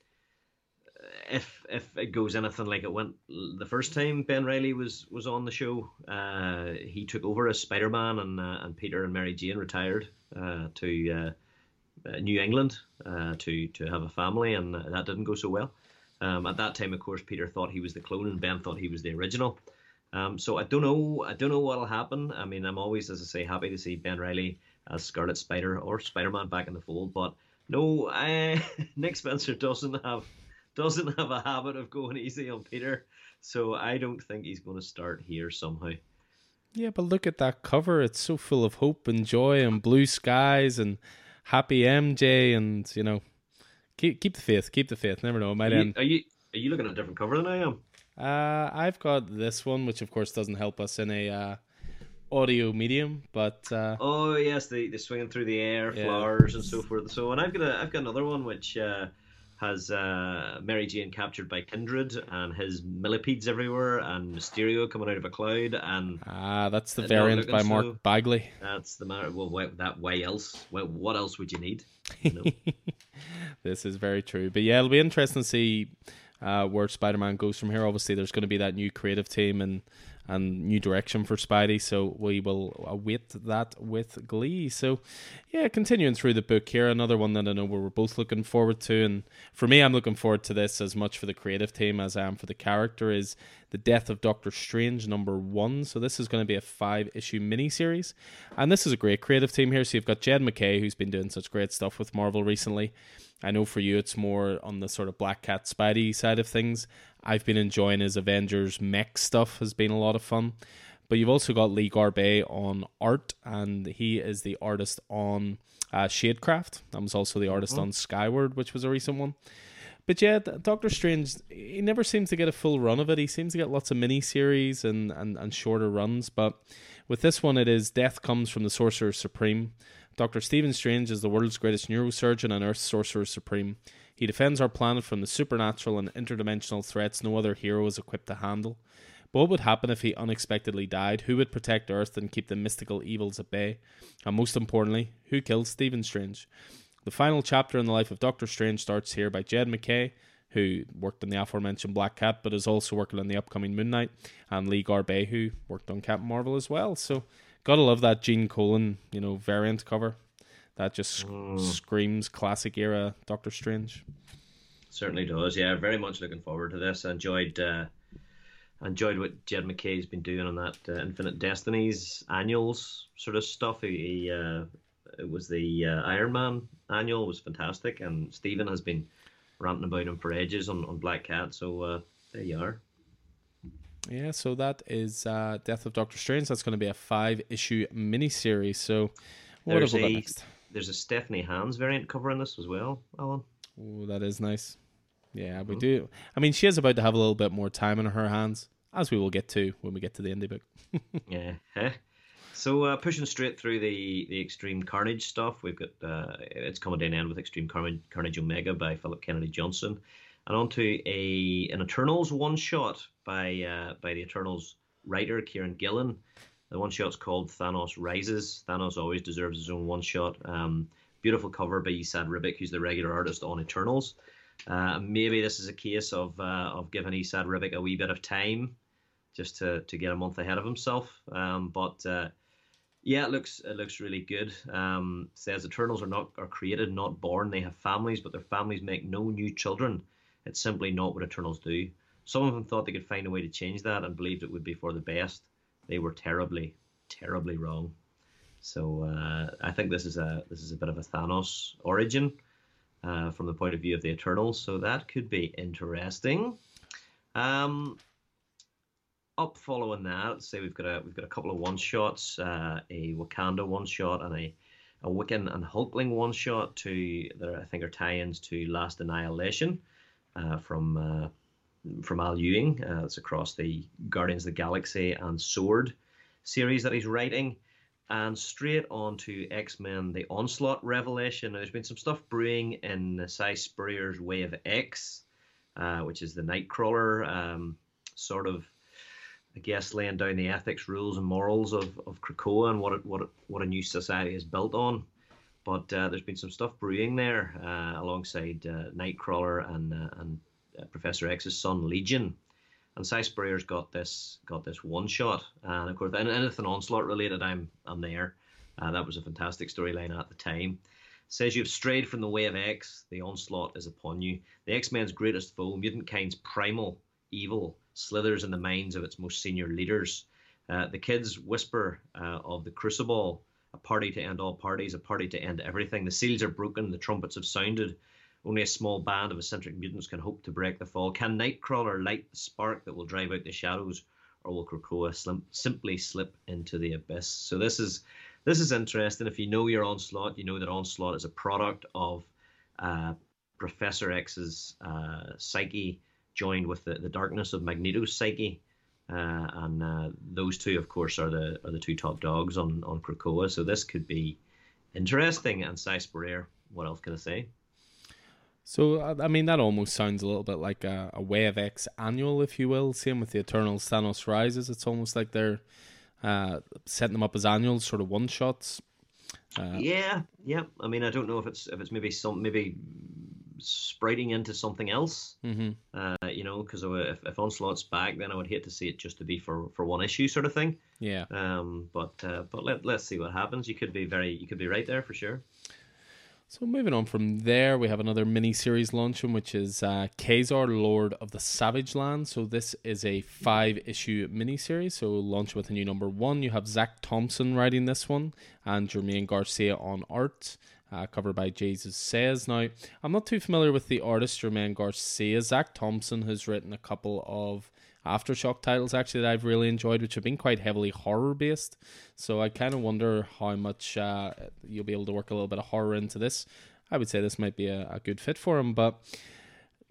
if if it goes anything like it went the first time Ben Riley was was on the show, uh, he took over as Spider Man, and uh, and Peter and Mary Jane retired uh, to uh, uh, New England uh, to to have a family, and that didn't go so well. Um, at that time, of course, Peter thought he was the clone, and Ben thought he was the original. Um, so I don't know. I don't know what'll happen. I mean, I'm always, as I say, happy to see Ben Riley as Scarlet Spider or Spider Man back in the fold, but no, Nick Spencer doesn't have doesn't have a habit of going easy on Peter, so I don't think he's going to start here somehow. Yeah, but look at that cover. It's so full of hope and joy and blue skies and happy MJ and, you know, keep keep the faith, keep the faith. Never know, it might are you, end. Are you are you looking at a different cover than I am? Uh, I've got this one, which of course doesn't help us in a uh, audio medium, but uh, oh yes, the the swinging through the air, yeah. flowers and so forth. So, and I've got a I've got another one which uh, has uh, Mary Jane captured by Kindred and his millipedes everywhere and Mysterio coming out of a cloud and ah that's the variant by Mark so. Bagley. That's the matter. Well, why, that way else? Well, what else would you need? You know? this is very true, but yeah, it'll be interesting to see uh, where Spider-Man goes from here. Obviously, there's going to be that new creative team and and new direction for Spidey. So we will await that with glee. So, yeah, continuing through the book here, another one that I know we're both looking forward to. And for me, I'm looking forward to this as much for the creative team as I am for the character. Is the Death of Doctor Strange number one. So this is going to be a five issue miniseries. And this is a great creative team here. So you've got Jed MacKay, who's been doing such great stuff with Marvel recently. I know for you it's more on the sort of Black Cat Spidey side of things. I've been enjoying his Avengers mech stuff. Has been a lot of fun. But you've also got Lee Garbett on art, and he is the artist on uh, Shadecraft. That was also the artist mm-hmm. on Skyward, which was a recent one. But yeah, Doctor Strange, he never seems to get a full run of it. He seems to get lots of mini series and, and, and shorter runs. But with this one, it is Death Comes from the Sorcerer Supreme. Dr. Stephen Strange is the world's greatest neurosurgeon and Earth's Sorcerer Supreme. He defends our planet from the supernatural and interdimensional threats no other hero is equipped to handle. But what would happen if he unexpectedly died? Who would protect Earth and keep the mystical evils at bay? And most importantly, who killed Stephen Strange? The final chapter in the life of Doctor Strange starts here by Jed MacKay, who worked on the aforementioned Black Cat, but is also working on the upcoming Moon Knight, and Lee Garbett, who worked on Captain Marvel as well. So, gotta love that Gene Colan, you know, variant cover. That just mm. screams classic era Doctor Strange. Certainly does. Yeah, very much looking forward to this. I enjoyed uh, enjoyed what Jed MacKay's been doing on that uh, Infinite Destinies annuals sort of stuff. He, he uh, it was the uh, Iron Man annual was fantastic, and Stephen has been ranting about him for ages on, on Black Cat. So uh, there you are. Yeah, so that is uh, Death of Doctor Strange. That's going to be a five issue miniseries. So what there's have we got next? There's a Stephanie Hans variant covering this as well, Alan. Oh, that is nice. Yeah, we mm-hmm. do. I mean, she is about to have a little bit more time in her hands, as we will get to when we get to the indie book. yeah. So uh, pushing straight through the the Extreme Carnage stuff, we've got uh, it's coming to an end with Extreme Carnage, Carnage Omega by Philip Kennedy Johnson, and onto a an Eternals one shot by uh, by the Eternals writer Kieron Gillen. The one shot's called Thanos Rises. Thanos always deserves his own one shot. Um, beautiful cover by Esad Ribic, who's the regular artist on Eternals. Uh, maybe this is a case of uh, of giving Esad Ribic a wee bit of time just to, to get a month ahead of himself. Um, but uh, yeah, it looks it looks really good. Um, says Eternals are not are created, not born. They have families, but their families make no new children. It's simply not what Eternals do. Some of them thought they could find a way to change that and believed it would be for the best. They were terribly, terribly wrong. So uh, I think this is a this is a bit of a Thanos origin uh, from the point of view of the Eternals. So that could be interesting. Um, up following that, let's say we've got a we've got a couple of one shots, uh, a Wakanda one shot and a a Wiccan and Hulkling one shot to that I think are tie-ins to Last Annihilation uh, from uh, from Al Ewing. Uh, it's across the Guardians of the Galaxy and Sword series that he's writing. And straight on to X Men: The Onslaught Revelation. Now, there's been some stuff brewing in Si Spurrier's Way of X, uh, which is the Nightcrawler um, sort of I guess laying down the ethics, rules, and morals of, of Krakoa and what it, what it, what a new society is built on. But uh, there's been some stuff brewing there uh, alongside uh, Nightcrawler and uh, and Professor X's son Legion. And Si Spurrier's got this got this one shot, and of course, anything onslaught related, I'm I'm there. Uh, that was a fantastic storyline at the time. Says you've strayed from the way of X. The onslaught is upon you. The X Men's greatest foe, mutant kind's primal evil slithers in the minds of its most senior leaders. Uh, the kids whisper uh, of the crucible, a party to end all parties, a party to end everything. The seals are broken, the trumpets have sounded. Only a small band of eccentric mutants can hope to break the fall. Can Nightcrawler light the spark that will drive out the shadows, or will Krakoa slim- simply slip into the abyss? So this is this is interesting. If you know your onslaught, you know that onslaught is a product of uh, Professor X's uh, psyche joined with the, the darkness of Magneto's psyche. Uh, and uh, those two, of course, are the are the two top dogs on on Krakoa. So this could be interesting. And Spurrier, what else can I say? So I mean, that almost sounds a little bit like a, a of X annual, if you will. Same with the Eternal Thanos Rises. It's almost like they're uh, setting them up as annuals, sort of one shots. Uh, yeah, yeah. I mean, I don't know if it's if it's maybe some maybe spriting into something else. Mm-hmm. Uh, you know, because if, if Onslaught's back, then I would hate to see it just to be for, for one issue sort of thing. Yeah. Um. But uh, but let let's see what happens. You could be very you could be right there for sure. So moving on from there, we have another mini series launching, which is uh, Ka-Zar, Lord of the Savage Land. So this is a five issue mini series. So launch with a new number one. You have Zac Thompson writing this one, and Germain Garcia on art. uh, cover by Jesús Saiz. Now, I'm not too familiar with the artist Germain Garcia. Zac Thompson has written a couple of Aftershock titles actually that I've really enjoyed, which have been quite heavily horror based. So I kind of wonder how much uh, you'll be able to work a little bit of horror into this. I would say this might be a, a good fit for him, but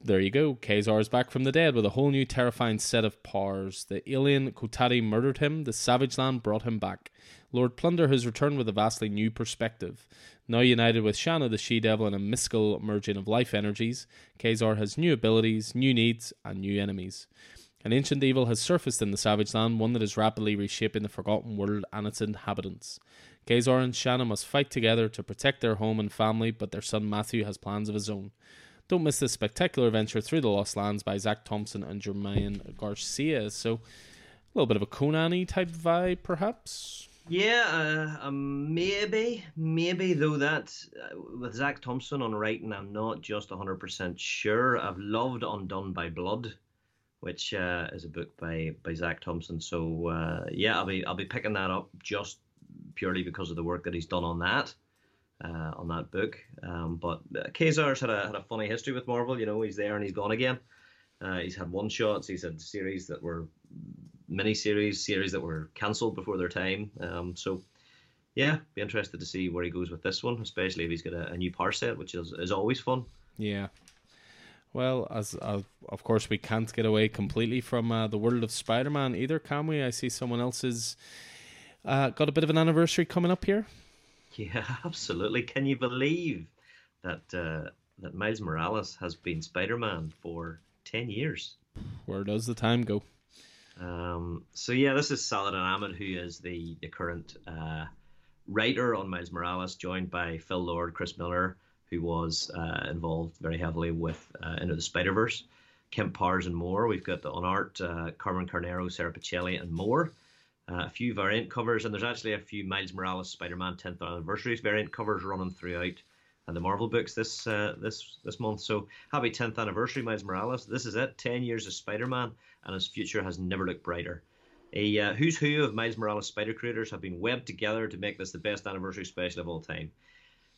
there you go. Ka-Zar is back from the dead with a whole new terrifying set of powers. The alien Kotati murdered him, the Savage Land brought him back. Lord Plunder has returned with a vastly new perspective. Now united with Shanna the She Devil in a mystical merging of life energies, Ka-Zar has new abilities, new needs, and new enemies. An ancient evil has surfaced in the Savage Land, one that is rapidly reshaping the Forgotten World and its inhabitants. Ka-Zar and Shanna must fight together to protect their home and family, but their son Matthew has plans of his own. Don't miss this spectacular adventure through the Lost Lands by Zac Thompson and Germain Garcia. So, a little bit of a Conan type vibe, perhaps? Yeah, uh, um, maybe, maybe though that uh, with Zac Thompson on writing, I'm not just 100% sure. I've loved Undone by Blood which uh, is a book by by Zac Thompson. So uh, yeah, I'll be I'll be picking that up just purely because of the work that he's done on that. Uh, on that book, um, but uh, Ka-Zar's had a had a funny history with Marvel. You know, he's there and he's gone again. Uh, he's had one shots. He's had series that were mini series, series that were cancelled before their time. Um, so yeah, be interested to see where he goes with this one, especially if he's got a, a new power set, which is is always fun. Yeah, well, as uh, of course we can't get away completely from uh, the world of Spider-Man either, can we? I see someone else's uh, got a bit of an anniversary coming up here. Yeah, absolutely. Can you believe that uh, that Miles Morales has been Spider-Man for ten years? Where does the time go? Um, so yeah, this is Saladin Ahmed, who is the the current uh, writer on Miles Morales, joined by Phil Lord, Chris Miller who was uh, involved very heavily with uh, Into the Spider Verse, Kemp Powers, and more. We've got the on art uh, Carmen Carnero, Sara Pichelli, and more. Uh, a few variant covers, and there's actually a few Miles Morales Spider-Man 10th anniversary variant covers running throughout and the Marvel books this uh, this this month. So happy 10th anniversary, Miles Morales. This is it. 10 years of Spider-Man, and his future has never looked brighter. A uh, who's who of Miles Morales Spider creators have been webbed together to make this the best anniversary special of all time.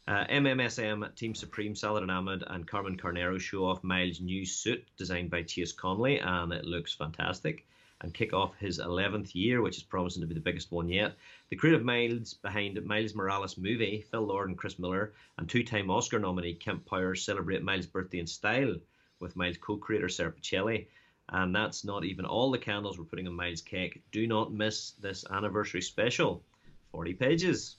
Uh, MMSM, Team Supreme, Saladin Ahmed, and Carmen Carnero show off Miles' new suit designed by Chase Conley, and it looks fantastic. And kick off his 11th year, which is promising to be the biggest one yet. The creative minds behind Miles Morales movie, Phil Lord and Chris Miller, and two time Oscar nominee Kemp Powers celebrate Miles' birthday in style with Miles co creator Sara Pichelli. And that's not even all the candles we're putting on Miles' cake. Do not miss this anniversary special 40 pages.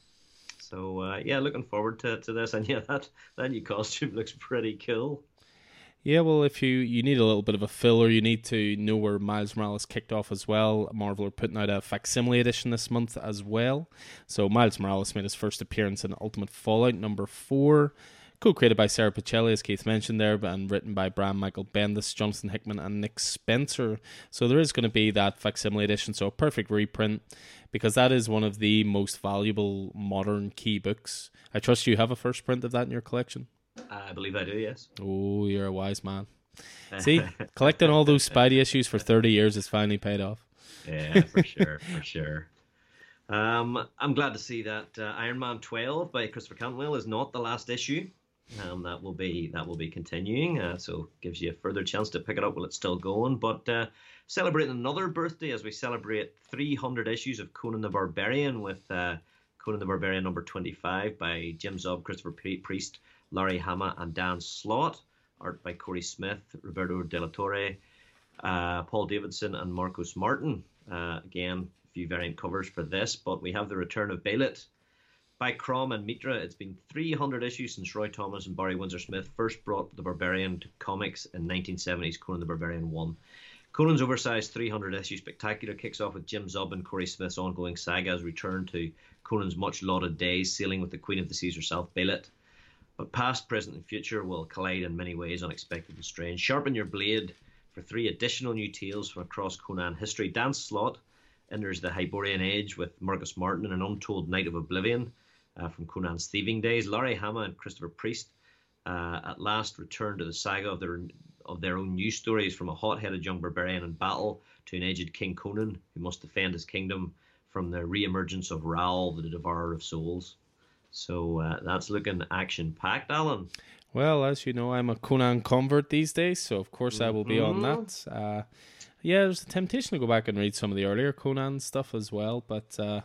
So uh, yeah, looking forward to, to this. And yeah, that that new costume looks pretty cool. Yeah, well, if you, you need a little bit of a filler, you need to know where Miles Morales kicked off as well. Marvel are putting out a facsimile edition this month as well. So Miles Morales made his first appearance in Ultimate Fallout number four co-created by Sara Pichelli, as Keith mentioned there, and written by Brian Michael Bendis, Jonathan Hickman, and Nick Spencer. So there is going to be that facsimile edition, so a perfect reprint, because that is one of the most valuable modern key books. I trust you have a first print of that in your collection. I believe I do. Yes. Oh, you're a wise man. See, collecting all those Spidey issues for thirty years has finally paid off. Yeah, for sure, for sure. Um, I'm glad to see that uh, Iron Man 12 by Christopher Cantwell is not the last issue. Um, that will be that will be continuing, uh, so gives you a further chance to pick it up while it's still going. But uh, celebrating another birthday as we celebrate 300 issues of Conan the Barbarian with uh, Conan the Barbarian number 25 by Jim Zub, Christopher Priest, Larry Hama, and Dan Slott. Art by Cory Smith, Roberto De La Torre, uh, Paul Davidson, and Marcos Martin. Uh, again, a few variant covers for this, but we have the return of Bêlit by Crom and Mitra. It's been 300 issues since Roy Thomas and Barry Windsor Smith first brought the Barbarian to comics in 1970s Conan the Barbarian 1. Conan's oversized 300 issue spectacular kicks off with Jim Zub and Cory Smith's ongoing saga's return to Conan's much lauded days, sailing with the Queen of the Seas herself, Bêlit. But past, present, and future will collide in many ways, unexpected and strange. Sharpen your blade for three additional new tales from across Conan history. Dan Slott enters the Hyborian Age with Marcos Martin in an untold night of oblivion uh, from Conan's thieving days. Larry Hama and Christopher Priest uh, at last return to the saga of their of their own news stories from a hot-headed young barbarian in battle to an aged King Conan who must defend his kingdom from the re-emergence of Raoul, the devourer of souls. So uh, that's looking action packed, Alan. Well, as you know, I'm a Conan convert these days, so of course I will be mm-hmm. on that. Uh, yeah, there's a temptation to go back and read some of the earlier Conan stuff as well, but uh,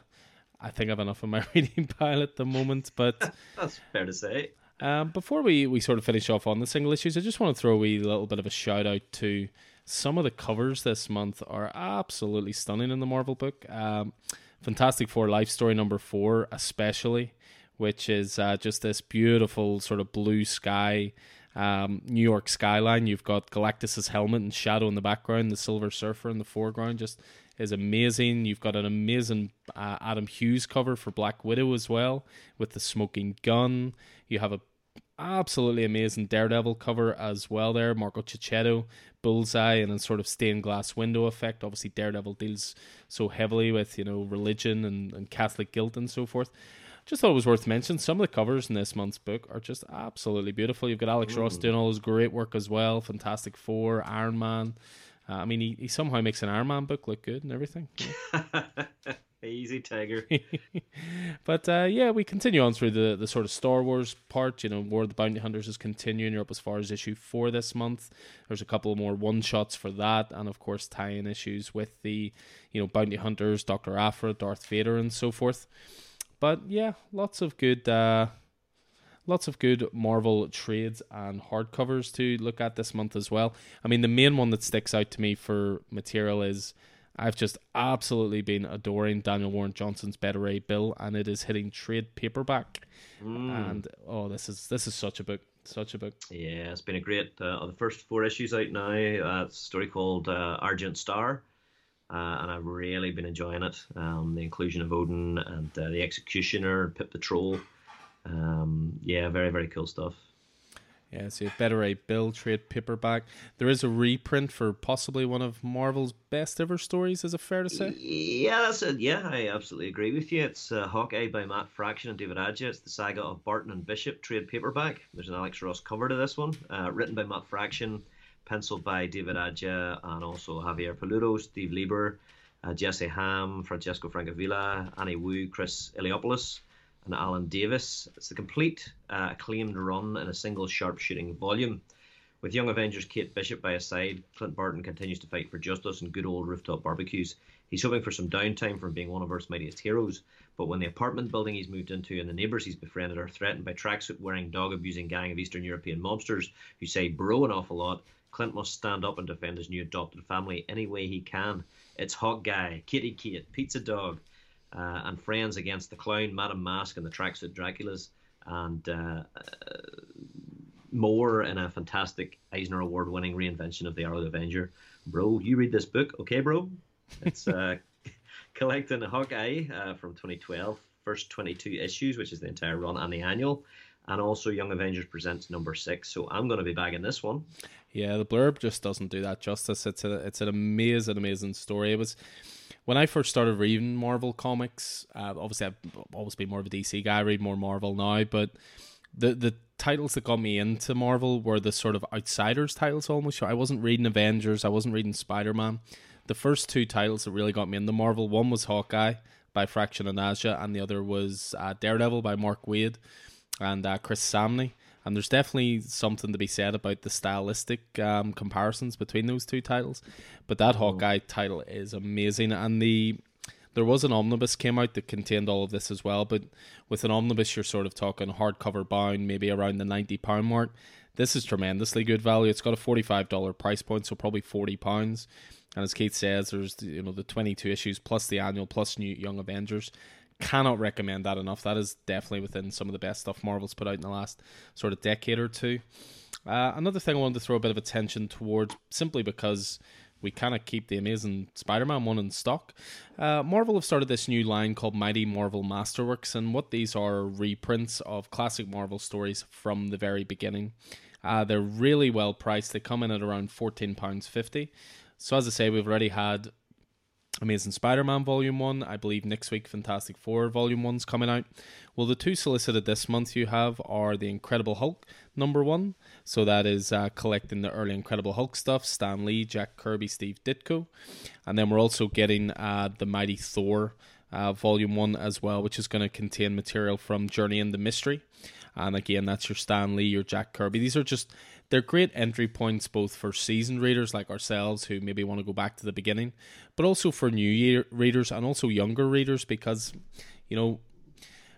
I think I've enough of my reading pile at the moment. But that's fair to say. Um, before we, we sort of finish off on the single issues, I just want to throw a wee little bit of a shout out to some of the covers this month are absolutely stunning in the Marvel book. Um, Fantastic Four Life Story number four, especially, which is uh, just this beautiful sort of blue sky, um, New York skyline. You've got Galactus's helmet and shadow in the background, the Silver Surfer in the foreground. Just is amazing. You've got an amazing uh, Adam Hughes cover for Black Widow as well with the smoking gun. You have a absolutely amazing Daredevil cover as well there. Marco Checchetto, Bullseye, and a sort of stained glass window effect. Obviously, Daredevil deals so heavily with you know religion and, and Catholic guilt and so forth. Just thought it was worth mentioning. Some of the covers in this month's book are just absolutely beautiful. You've got Alex mm. Ross doing all his great work as well. Fantastic Four, Iron Man. Uh, I mean, he, he somehow makes an Iron Man book look good and everything. Easy, Tiger. but uh, yeah, we continue on through the, the sort of Star Wars part. You know, War of the Bounty Hunters is continuing. You're up as far as issue four this month. There's a couple more one shots for that, and of course, tie in issues with the, you know, Bounty Hunters, Dr. Aphra, Darth Vader, and so forth. But yeah, lots of good. Uh, lots of good Marvel trades and hardcovers to look at this month as well. I mean, the main one that sticks out to me for material is I've just absolutely been adoring Daniel Warren Johnson's Beta Ray Bill, and it is hitting trade paperback. Mm. And oh, this is this is such a book, such a book. Yeah, it's been a great. Uh, the first four issues out now. Uh, it's a story called uh, Argent Star. Uh, and I've really been enjoying it. Um, the inclusion of Odin and uh, the Executioner, Pit Patrol. Um, yeah, very, very cool stuff. Yeah, so Beta Ray Bill trade paperback. There is a reprint for possibly one of Marvel's best ever stories. Is it fair to say? Yeah, that's it. Yeah, I absolutely agree with you. It's uh, Hawkeye by Matt Fraction and David Aja. It's the saga of Barton and Bishop trade paperback. There's an Alex Ross cover to this one, uh, written by Matt Fraction, penciled by David Aja, and also Javier Pulido, Steve Lieber, uh, Jesse Hamm, Francesco Francavilla, Annie Wu, Chris Eliopoulos and Alan Davis. It's the complete uh, acclaimed run in a single sharpshooting volume. With Young Avengers Kate Bishop by his side, Clint Barton continues to fight for justice and good old rooftop barbecues. He's hoping for some downtime from being one of Earth's mightiest heroes, but when the apartment building he's moved into and the neighbours he's befriended are threatened by tracksuit wearing, dog abusing gang of Eastern European mobsters who say bro an awful lot, Clint must stand up and defend his new adopted family any way he can. It's Hawk Guy, Kitty Kate, Pizza Dog, uh, and friends against the clown, Madame Mask, and the tracksuit Draculas, and uh, uh, more in a fantastic Eisner Award winning reinvention of the Arrow Avenger. Bro, you read this book, okay, bro? It's uh, collecting Hawkeye uh, from 2012, first 22 issues, which is the entire run and the annual. And also, Young Avengers presents number six. So I'm going to be bagging this one. Yeah, the blurb just doesn't do that justice. It's a it's an amazing, amazing story. It was when I first started reading Marvel comics, uh, obviously I've always been more of a DC guy. I read more Marvel now, but the the titles that got me into Marvel were the sort of outsiders titles almost. I wasn't reading Avengers, I wasn't reading Spider Man. The first two titles that really got me into Marvel, one was Hawkeye by Fraction and Aja, and the other was uh, Daredevil by Mark Waid and uh, Chris Samnee and there's definitely something to be said about the stylistic um, comparisons between those two titles. But that Hawkeye title is amazing, and the there was an omnibus came out that contained all of this as well. But with an omnibus, you're sort of talking hardcover bound, maybe around the ninety pound mark. This is tremendously good value. It's got a forty five dollar price point, so probably forty pounds. And as Keith says, there's you know the twenty two issues plus the annual plus new Young Avengers cannot recommend that enough. That is definitely within some of the best stuff Marvel's put out in the last sort of decade or two. Uh, another thing I wanted to throw a bit of attention towards, simply because we kind of keep the amazing Spider-Man one in stock. Uh, Marvel have started this new line called Mighty Marvel Masterworks, and what these are reprints of classic Marvel stories from the very beginning. Uh, they're really well priced. They come in at around fourteen pounds fifty. So as I say, we've already had Amazing Spider Man Volume 1. I believe next week Fantastic Four Volume 1's coming out. Well, the two solicited this month you have are The Incredible Hulk number 1. So that is uh, collecting the early Incredible Hulk stuff Stan Lee, Jack Kirby, Steve Ditko. And then we're also getting uh, The Mighty Thor uh, Volume 1 as well, which is going to contain material from Journey into Mystery. And again, that's your Stan Lee, your Jack Kirby. These are just, they're great entry points both for seasoned readers like ourselves who maybe want to go back to the beginning, but also for new year readers and also younger readers because, you know,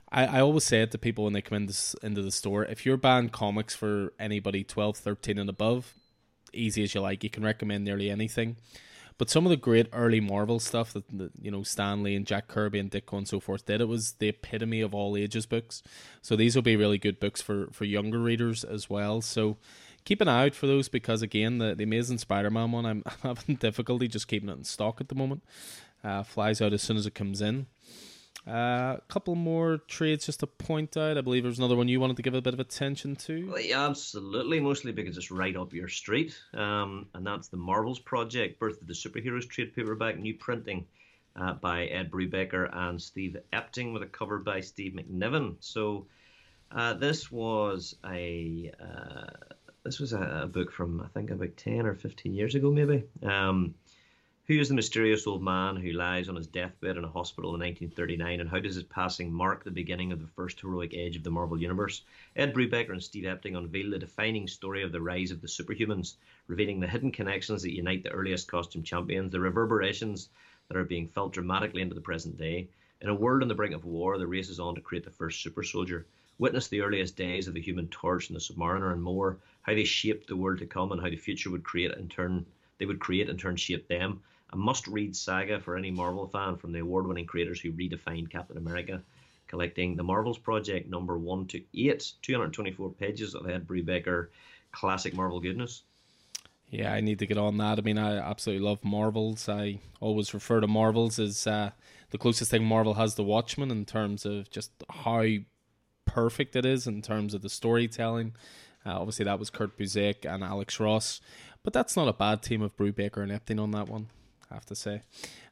I, I always say it to people when they come into, into the store if you're buying comics for anybody 12, 13 and above, easy as you like, you can recommend nearly anything. But some of the great early Marvel stuff that, that you know Stan Lee and Jack Kirby and Ditko and so forth did, it was the epitome of all ages books. So these will be really good books for for younger readers as well. So keep an eye out for those because again, the the Amazing Spider-Man one, I'm, having difficulty just keeping it in stock at the moment. Uh, flies out as soon as it comes in. Uh, a couple more trades just to point out. I believe there's another one you wanted to give a bit of attention to. Well, yeah, absolutely. Mostly because it's right up your street. Um, and that's the Marvels Project, Birth of the Superheroes trade paperback, new printing uh, by Ed Brubaker and Steve Epting with a cover by Steve McNiven. So uh, this was a uh, this was a, a, book from I think about ten or fifteen years ago, maybe. Um, who is the mysterious old man who lies on his deathbed in a hospital in 1939, and how does his passing mark the beginning of the first heroic age of the Marvel Universe? Ed Brubaker and Steve Epting unveil the defining story of the rise of the superhumans, revealing the hidden connections that unite the earliest costume champions, the reverberations that are being felt dramatically into the present day. In a world on the brink of war, the race is on to create the first super soldier. Witness the earliest days of the Human Torch and the Submariner and more, how they shaped the world to come and how the future would create in turn they would create in turn shape them a must read saga for any Marvel fan from the award winning creators who redefined Captain America. Collecting the Marvels Project number 1 to 8, 224 pages of Ed Brubaker classic Marvel goodness. Yeah, I need to get on that. I mean, I absolutely love Marvels. I always refer to Marvels as uh, the closest thing Marvel has to Watchmen in terms of just how perfect it is in terms of the storytelling. Uh, obviously, that was Kurt Busiek and Alex Ross, but that's not a bad team of Brubaker and Epting on that one. I have to say.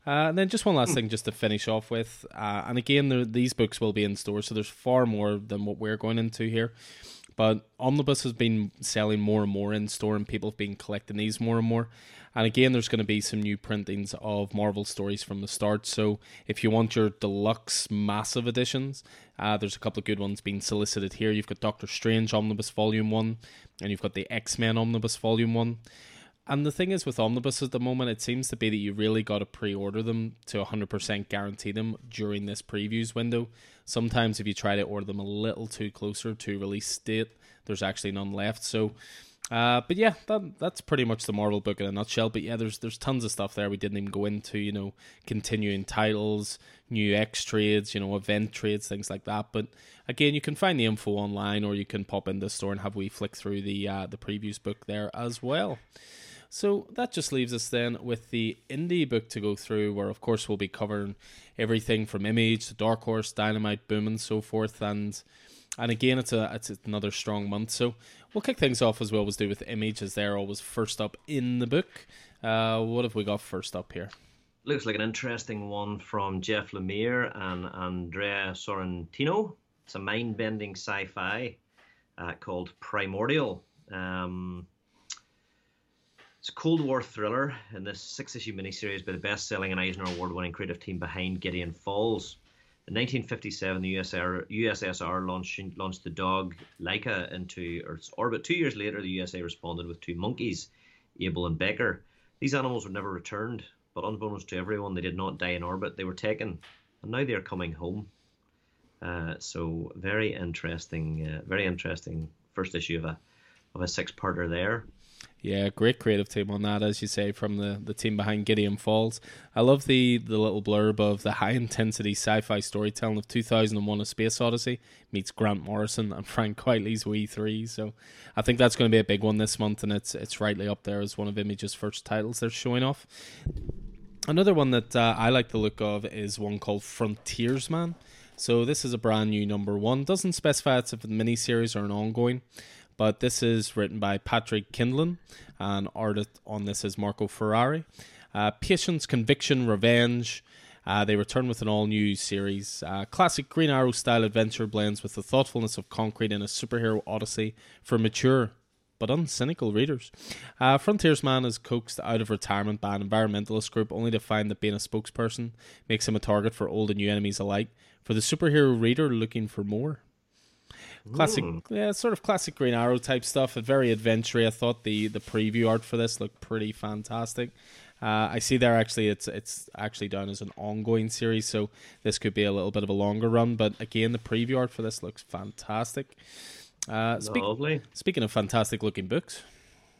Uh, and then just one last hmm. thing, just to finish off with, uh, and again, there, these books will be in store, so there's far more than what we're going into here. But Omnibus has been selling more and more in store, and people have been collecting these more and more. And again, there's going to be some new printings of Marvel stories from the start. So if you want your deluxe massive editions, uh, there's a couple of good ones being solicited here. You've got Doctor Strange Omnibus Volume 1, and you've got the X Men Omnibus Volume 1. And the thing is with omnibus at the moment, it seems to be that you really got to pre-order them to 100% guarantee them during this previews window. Sometimes if you try to order them a little too closer to release date, there's actually none left. So, uh, but yeah, that that's pretty much the Marvel book in a nutshell. But yeah, there's there's tons of stuff there we didn't even go into. You know, continuing titles, new X trades, you know, event trades, things like that. But again, you can find the info online, or you can pop in the store and have we flick through the uh, the previews book there as well. So that just leaves us then with the indie book to go through, where of course we'll be covering everything from Image to Dark Horse, Dynamite, Boom, and so forth. And and again, it's a it's another strong month. So we'll kick things off as we always do with Image, as they're always first up in the book. Uh, what have we got first up here? Looks like an interesting one from Jeff Lemire and Andrea Sorrentino. It's a mind-bending sci-fi uh, called Primordial. Um, it's a Cold War thriller in this six issue miniseries by the best selling and Eisner Award winning creative team behind Gideon Falls. In 1957, the USSR, launched, launched the dog Laika into Earth's orbit. Two years later, the USA responded with two monkeys, Able and Baker. These animals were never returned, but unbeknownst to everyone, they did not die in orbit. They were taken, and now they are coming home. Uh, so very interesting, uh, very interesting first issue of a of a six parter there. Yeah, great creative team on that, as you say, from the, the team behind Gideon Falls. I love the, the little blurb of the high intensity sci fi storytelling of 2001 A Space Odyssey meets Grant Morrison and Frank Quitely's We Three. So I think that's going to be a big one this month, and it's it's rightly up there as one of Image's first titles they're showing off. Another one that uh, I like the look of is one called Frontiersman. So this is a brand new number one. Doesn't specify it's a miniseries or an ongoing. But this is written by Patrick Kindlon, and artist on this is Marco Ferrari. Uh, Patience, Conviction, Revenge. Uh, they return with an all new series. Uh, classic Green Arrow style adventure blends with the thoughtfulness of concrete in a superhero odyssey for mature but uncynical readers. Uh, Frontiersman is coaxed out of retirement by an environmentalist group only to find that being a spokesperson makes him a target for old and new enemies alike. For the superhero reader looking for more. Classic, mm. yeah, sort of classic Green Arrow type stuff. A very adventurous. I thought the the preview art for this looked pretty fantastic. Uh, I see there actually it's it's actually done as an ongoing series, so this could be a little bit of a longer run. But again, the preview art for this looks fantastic. Uh, speak, Lovely. Speaking of fantastic looking books,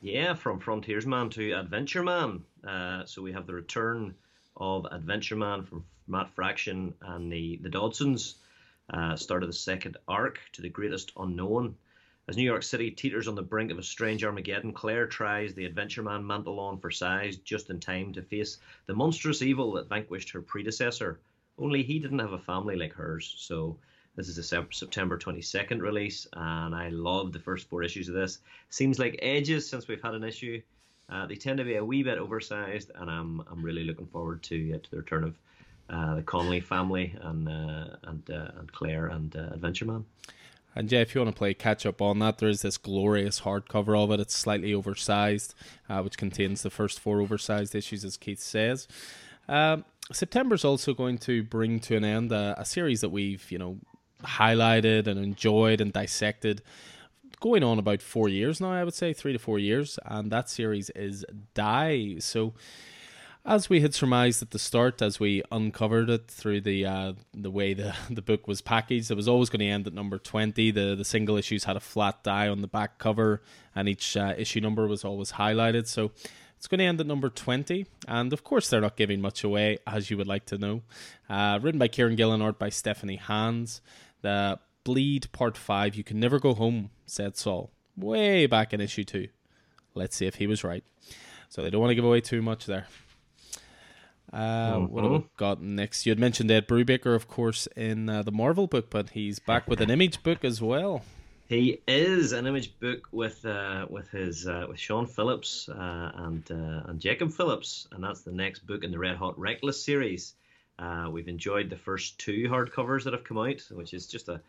yeah, from Frontiersman to Adventureman. Uh, so we have the return of Adventureman from Matt Fraction and the the Dodsons. Uh, started the second arc to the greatest unknown. As New York City teeters on the brink of a strange Armageddon, Claire tries the Adventure Man mantle on for size just in time to face the monstrous evil that vanquished her predecessor. Only he didn't have a family like hers, so this is a September 22nd release, and I love the first four issues of this. Seems like ages since we've had an issue. Uh, they tend to be a wee bit oversized, and I'm I'm really looking forward to uh, to the return of uh, the Connolly family and uh, and uh, and Claire and uh, Adventureman. And yeah, if you want to play catch up on that, there is this glorious hardcover of it. It's slightly oversized, uh, which contains the first four oversized issues, as Keith says. Um, September is also going to bring to an end a, a, series that we've, you know, highlighted and enjoyed and dissected going on about four years now, I would say, three to four years. And that series is Die. So as we had surmised at the start, as we uncovered it through the uh, the way the, the book was packaged, it was always going to end at number twenty. The the single issues had a flat die on the back cover, and each uh, issue number was always highlighted. So it's going to end at number twenty, and of course they're not giving much away, as you would like to know. Uh, written by Kieron Gillen, art by Stephanie Hans. The Bleed Part Five. You can never go home," said Saul way back in issue two. Let's see if he was right. So they don't want to give away too much there. Uh, mm-hmm. What have we mm-hmm. got next? You had mentioned Ed Brubaker, of course, in uh, the Marvel book, but he's back with an image book as well. He is an image book with uh, with his uh, with Sean Phillips uh, and uh, and Jacob Phillips, and that's the next book in the Red Hot Reckless series. we've enjoyed the first two hardcovers that have come out, which is just a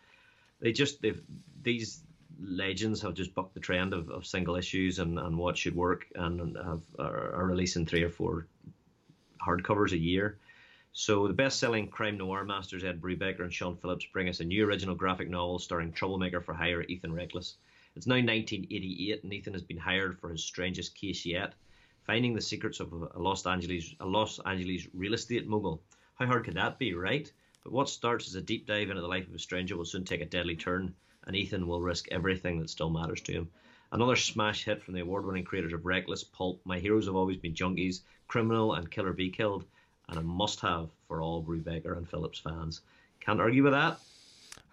they just they've these legends have just bucked the trend of, of single issues and, and what should work and have are, are releasing three or four hardcovers a year. So the best-selling crime noir masters Ed Brubaker and Sean Phillips bring us a new original graphic novel starring troublemaker for hire Ethan Reckless. It's now 1988, and Ethan has been hired for his strangest case yet, finding the secrets of a Los Angeles a Los Angeles real estate mogul. How hard could that be, right? But what starts as a deep dive into the life of a stranger will soon take a deadly turn, and Ethan will risk everything that still matters to him. Another smash hit from the award winning creators of Reckless, Pulp, My Heroes Have Always Been Junkies, Criminal, and Killer Be Killed, and a must have for all Brubaker and Phillips fans. Can't argue with that.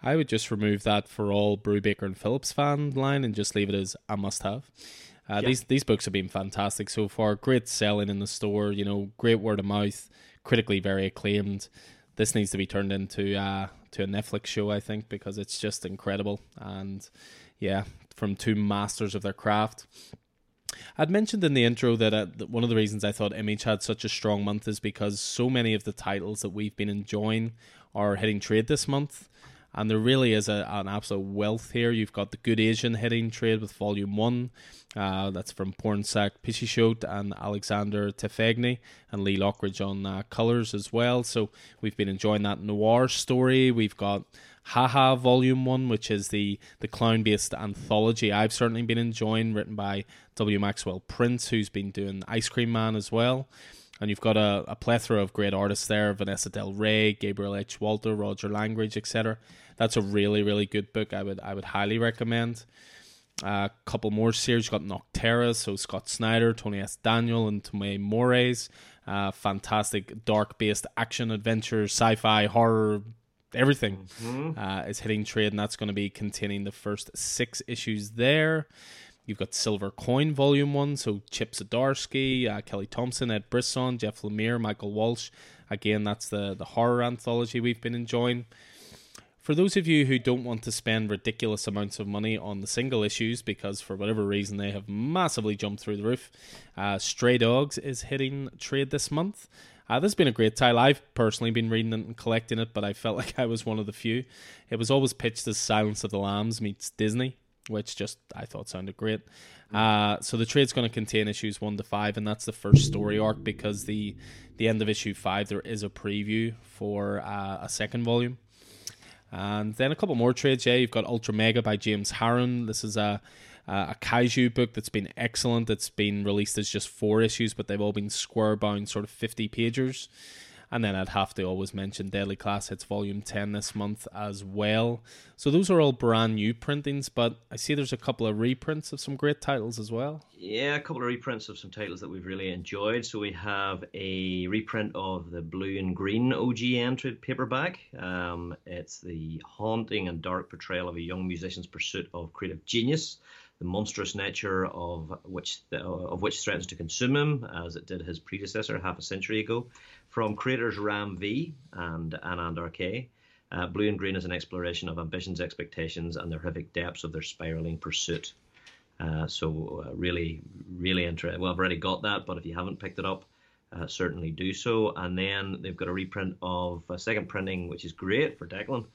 I would just remove that for all Brubaker and Phillips fan line and just leave it as a must have. Uh, yeah. These these books have been fantastic so far. Great selling in the store, you know, great word of mouth, critically very acclaimed. This needs to be turned into uh, to a Netflix show, I think, because it's just incredible. And yeah, from two masters of their craft. I'd mentioned in the intro that, uh, that one of the reasons I thought Image had such a strong month is because so many of the titles that we've been enjoying are hitting trade this month. And there really is a, an absolute wealth here. You've got the Good Asian hitting trade with Volume 1. Uh, that's from Pornsak Pichetshote and Alexandre Tefenkgi and Lee Loughridge on uh, colours as well. So we've been enjoying that noir story. We've got Haha Volume 1, which is the, the clown based anthology I've certainly been enjoying, written by W. Maxwell Prince, who's been doing Ice Cream Man as well. And you've got a, a plethora of great artists there Vanessa Del Rey, Gabriel H. Walter, Roger Langridge, etc. That's a really, really good book. I would I would highly recommend. A uh, couple more series. You've got Nocterra, so Scott Snyder, Tony S. Daniel, and Tomeu Morey's. Uh, fantastic dark based action adventure, sci fi, horror everything mm-hmm. uh, is hitting trade, and that's going to be containing the first six issues there. You've got Silver Coin Volume 1, so Chip Zdarsky, uh, Kelly Thompson, Ed Brisson, Jeff Lemire, Michael Walsh. Again, that's the, the horror anthology we've been enjoying. For those of you who don't want to spend ridiculous amounts of money on the single issues because for whatever reason they have massively jumped through the roof, uh, Stray Dogs is hitting trade this month. Uh, this has been a great title. I've personally been reading it and collecting it, but I felt like I was one of the few. It was always pitched as Silence of the Lambs meets Disney. which just I thought sounded great. Uh, so the trade's going to contain issues one to five, and that's the first story arc because the the end of issue five there is a preview for uh, a second volume. And then a couple more trades. Yeah, you've got Ultra Mega by James Harren. This is a a kaiju book that's been excellent. that's been released as just four issues, but they've all been square bound, sort of fifty pagers. And then I'd have to always mention Deadly Class hits volume 10 this month as well. So those are all brand new printings, but I see there's a couple of reprints of some great titles as well. Yeah, a couple of reprints of some titles that we've really enjoyed. So we have a reprint of the Blue in Green OGN trade paperback. Um, it's the haunting and dark portrayal of a young musician's pursuit of creative genius the monstrous nature of which of which threatens to consume him, as it did his predecessor half a century ago. From creators Ram V and Anand RK, uh, Blue in Green is an exploration of ambitions, expectations, and the horrific depths of their spiraling pursuit. Uh, so uh, really, really interesting. Well, I've already got that, but if you haven't picked it up, uh, certainly do so. And then they've got a reprint of a second printing, which is great for Declan,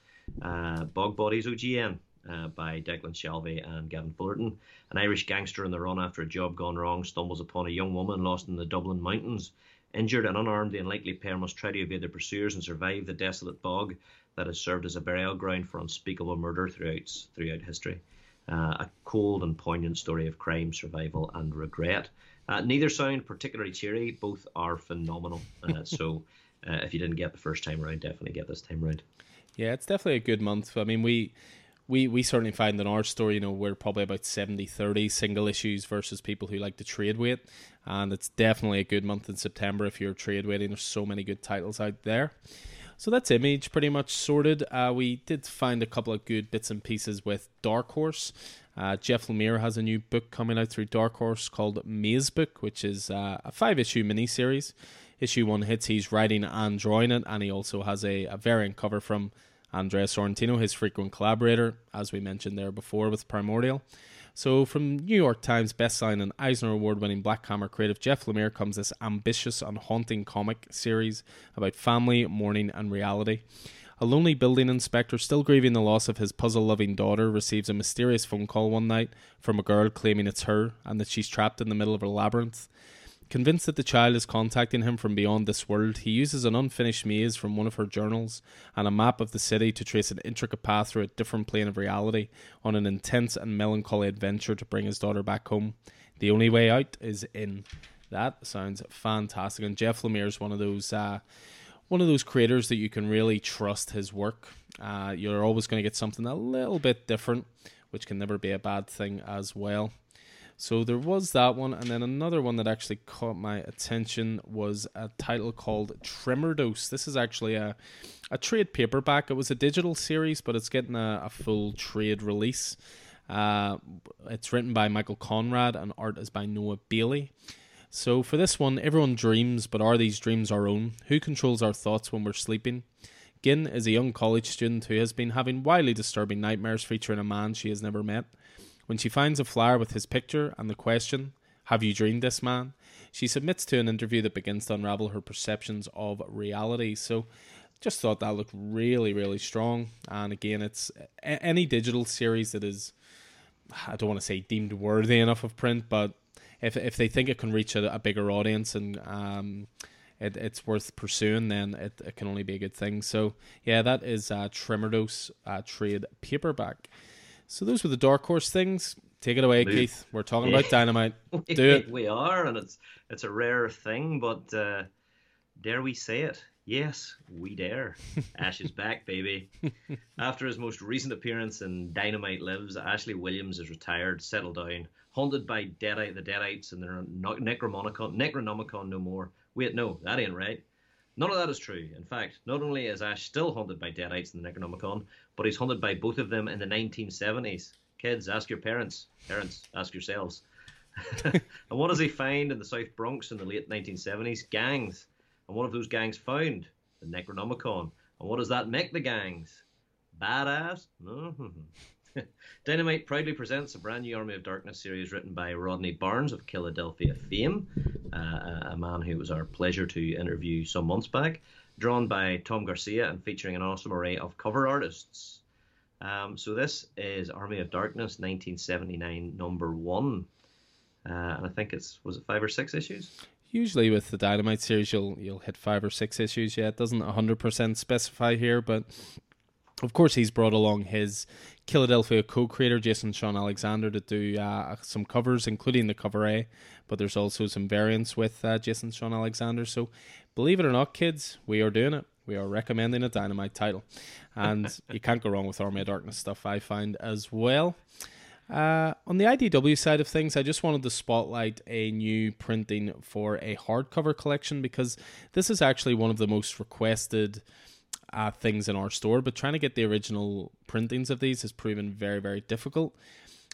uh, Bog Bodies OGN uh, by Declan Shalvey and Gavin Fullerton. An Irish gangster on the run after a job gone wrong stumbles upon a young woman lost in the Dublin mountains. Injured and unarmed, the unlikely pair must try to evade their pursuers and survive the desolate bog that has served as a burial ground for unspeakable murder throughout throughout history. Uh, a cold and poignant story of crime, survival, and regret. Uh, neither sound particularly cheery. Both are phenomenal. Uh, so, uh, if you didn't get the first time around, definitely get this time around. Yeah, it's definitely a good month. I mean, we we we certainly find in our story, you know, we're probably about 70-30 single issues versus people who like to trade wait, and it's definitely a good month in September if you're trade waiting. There's so many good titles out there. So that's Image pretty much sorted. Uh, we did find a couple of good bits and pieces with Dark Horse. Uh, Jeff Lemire has a new book coming out through Dark Horse called Mazebook, which is uh, a five issue miniseries. Issue one hits, he's writing and drawing it, and he also has a, a variant cover from Andrea Sorrentino, his frequent collaborator, as we mentioned there before with Primordial. So, from New York Times bestselling and Eisner Award winning Black Hammer creative Jeff Lemire comes this ambitious and haunting comic series about family, mourning, and reality. A lonely building inspector, still grieving the loss of his puzzle loving daughter, receives a mysterious phone call one night from a girl claiming it's her and that she's trapped in the middle of a labyrinth. Convinced that the child is contacting him from beyond this world, he uses an unfinished maze from one of her journals and a map of the city to trace an intricate path through a different plane of reality on an intense and melancholy adventure to bring his daughter back home. The only way out is in. That sounds fantastic. And Jeff Lemire is one of those uh, one of those creators that you can really trust his work. Uh, you're always going to get something a little bit different, which can never be a bad thing as well. So there was that one, and then another one that actually caught my attention was a title called Tremor Dose. This is actually a a trade paperback. It was a digital series, but it's getting a, a full trade release. Uh, it's written by Michael Conrad, and art is by Noah Bailey. So for this one, everyone dreams, but are these dreams our own? Who controls our thoughts when we're sleeping? Gin is a young college student who has been having wildly disturbing nightmares featuring a man she has never met. When she finds a flyer with his picture and the question, Have you dreamed this man? she submits to an interview that begins to unravel her perceptions of reality. So, just thought that looked really, really strong. And again, it's any digital series that is, I don't want to say deemed worthy enough of print, but if if they think it can reach a, a bigger audience and um, it, it's worth pursuing, then it, it can only be a good thing. So yeah, that is uh, Tremor Dose uh, trade paperback. So those were the dark horse things. Take it away, Luke. Keith. We're talking about dynamite. Do it. we are, and it's it's a rare thing, but uh, dare we say it? Yes, we dare. Ash is back, baby. After his most recent appearance in Dynamite Lives, Ashley Williams is retired, settled down, haunted by Deadite, the Deadites, and their Necromonicon, Necronomicon no more. Wait, no, that ain't right. None of that is true. In fact, not only is Ash still haunted by Deadites in the Necronomicon, but he's haunted by both of them in the 1970s. Kids, ask your parents. Parents, ask yourselves. and what does he find in the South Bronx in the late 1970s? Gangs. And one of those gangs found? The Necronomicon. And what does that make the gangs? Badass? Mm-hmm. Dynamite proudly presents a brand new Army of Darkness series written by Rodney Barnes of Killadelphia fame, uh, a man who was our pleasure to interview some months back, drawn by Tom Garcia and featuring an awesome array of cover artists. Um, so this is Army of Darkness, 1979, number one, uh, and I think it's was it five or six issues. Usually with the Dynamite series, you'll you'll hit five or six issues. Yeah, it doesn't hundred percent specify here, but of course he's brought along his Killadelphia co-creator Jason Shawn Alexander to do uh, some covers, including the cover A. But there's also some variants with uh, Jason Shawn Alexander. So believe it or not, kids, we are doing it we are recommending a Dynamite title. And you can't go wrong with Army of Darkness stuff, I find as well. Uh, on the IDW side of things, I just wanted to spotlight a new printing for a hardcover collection because this is actually one of the most requested uh, things in our store. But trying to get the original printings of these has proven very, very difficult.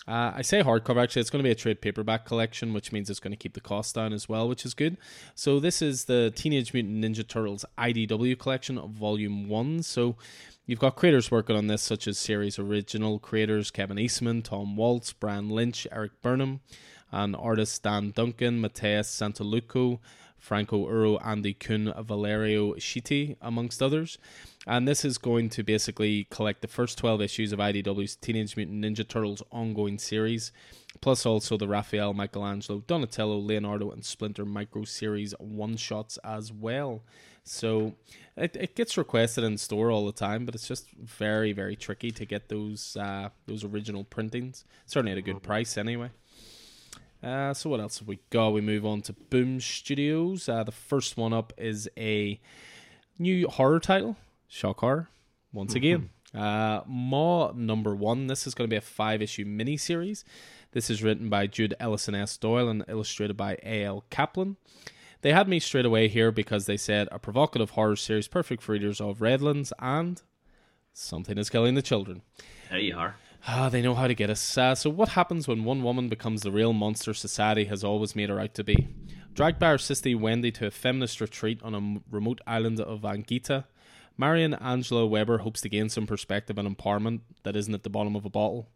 Uh, I say hardcover, actually, it's going to be a trade paperback collection, which means it's going to keep the cost down as well, which is good. So, this is the Teenage Mutant Ninja Turtles IDW collection, of volume one. So, you've got creators working on this, such as series original creators Kevin Eastman, Tom Waltz, Brian Lynch, Eric Burnham, and artists Dan Duncan, Mateus Santolouco, Franco Urru, Andy Kuhn, Valerio Schiti, amongst others. And this is going to basically collect the first 12 issues of IDW's Teenage Mutant Ninja Turtles ongoing series, plus also the Raphael, Michelangelo, Donatello, Leonardo, and Splinter Micro series one shots as well. So it, it gets requested in store all the time, but it's just very, very tricky to get those uh, those original printings. Certainly at a good price anyway. Uh, so what else have we got? We move on to Boom Studios. Uh, the first one up is a new horror title shock horror once mm-hmm. again. Uh, Maw number one. This is going to be a five issue mini series. This is written by Jude Ellison S. Doyle and illustrated by A.L. Kaplan. They had me straight away here because they said a provocative horror series perfect for readers of Redlands and something is killing the children. There you are. Ah, they know how to get us. Uh, so, what happens when one woman becomes the real monster society has always made her out to be? Dragged by her sister Wendy to a feminist retreat on a remote island of Angita, Marion Angela Weber hopes to gain some perspective and empowerment that isn't at the bottom of a bottle.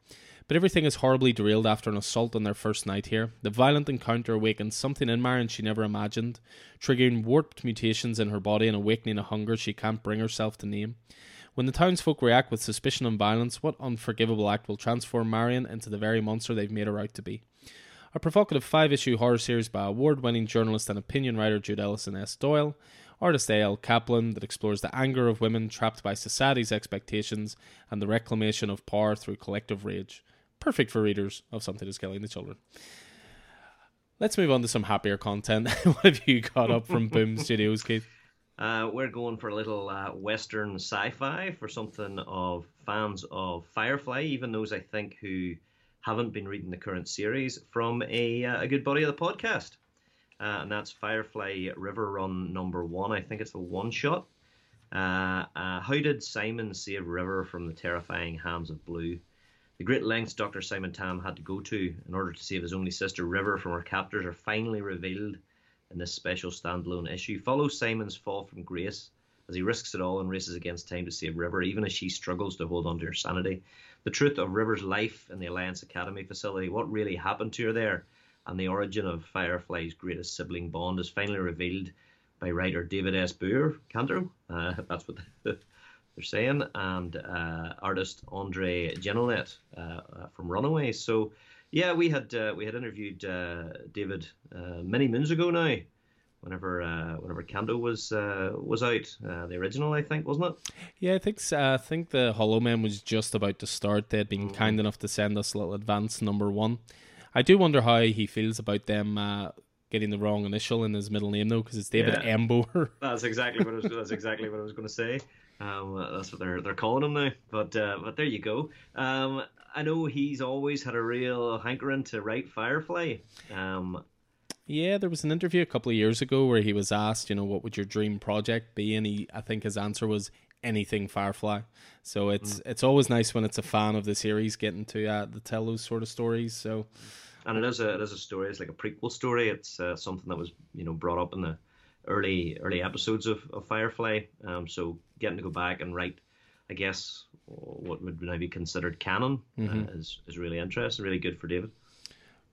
But everything is horribly derailed after an assault on their first night here. The violent encounter awakens something in Marion she never imagined, triggering warped mutations in her body and awakening a hunger she can't bring herself to name. When the townsfolk react with suspicion and violence, what unforgivable act will transform Marion into the very monster they've made her out to be? A provocative five issue horror series by award winning journalist and opinion writer Jude Ellison S. Doyle artist A.L. Kaplan that explores the anger of women trapped by society's expectations and the reclamation of power through collective rage. Perfect for readers of Something is Killing the Children. Let's move on to some happier content. what have you got up from Boom Studios, Keith? Uh, we're going for a little uh, Western sci fi for something of fans of Firefly, even those I think who haven't been reading the current series, from a, uh, a good body of the podcast uh, and that's Firefly River Run number one. I think it's a one shot. Uh, how did Simon save River from the terrifying hands of Blue? The great lengths Dr. Simon Tam had to go to in order to save his only sister River from her captors are finally revealed in this special standalone issue. Follow Simon's fall from grace as he risks it all and races against time to save River, even as she struggles to hold on to her sanity. The truth of River's life in the Alliance Academy facility, what really happened to her there, and the origin of Firefly's greatest sibling bond is finally revealed by writer David S. Booher Cantor. Uh, that's what they're saying, and uh, artist Andre Genolet uh, uh, from Runaways. So, yeah, we had uh, we had interviewed uh, David many moons ago now. Whenever whenever Canto was was out, the original I think wasn't it? Yeah, I think I think the Hollow Man was just about to start. They'd been mm. kind enough to send us a little advance number one. I do wonder how he feels about them uh, getting the wrong initial in his middle name though, because it's David yeah. That's exactly what I was. That's exactly what I was going to say. Um, that's what they're they're calling him now. But uh, but there you go. Um, I know he's always had a real hankering to write Firefly. Um, yeah, there was an interview a couple of years ago where he was asked, you know, what would your dream project be, and he, I think his answer was anything Firefly. So it's mm. it's always nice when it's a fan of the series getting to uh, to tell those sort of stories. So and it is a it is a story. It's like a prequel story. It's uh, something that was you know brought up in the early early episodes of, of Firefly. Um, so getting to go back and write, I guess what would now be considered canon uh, mm-hmm. uh, is is really interesting. Really good for David.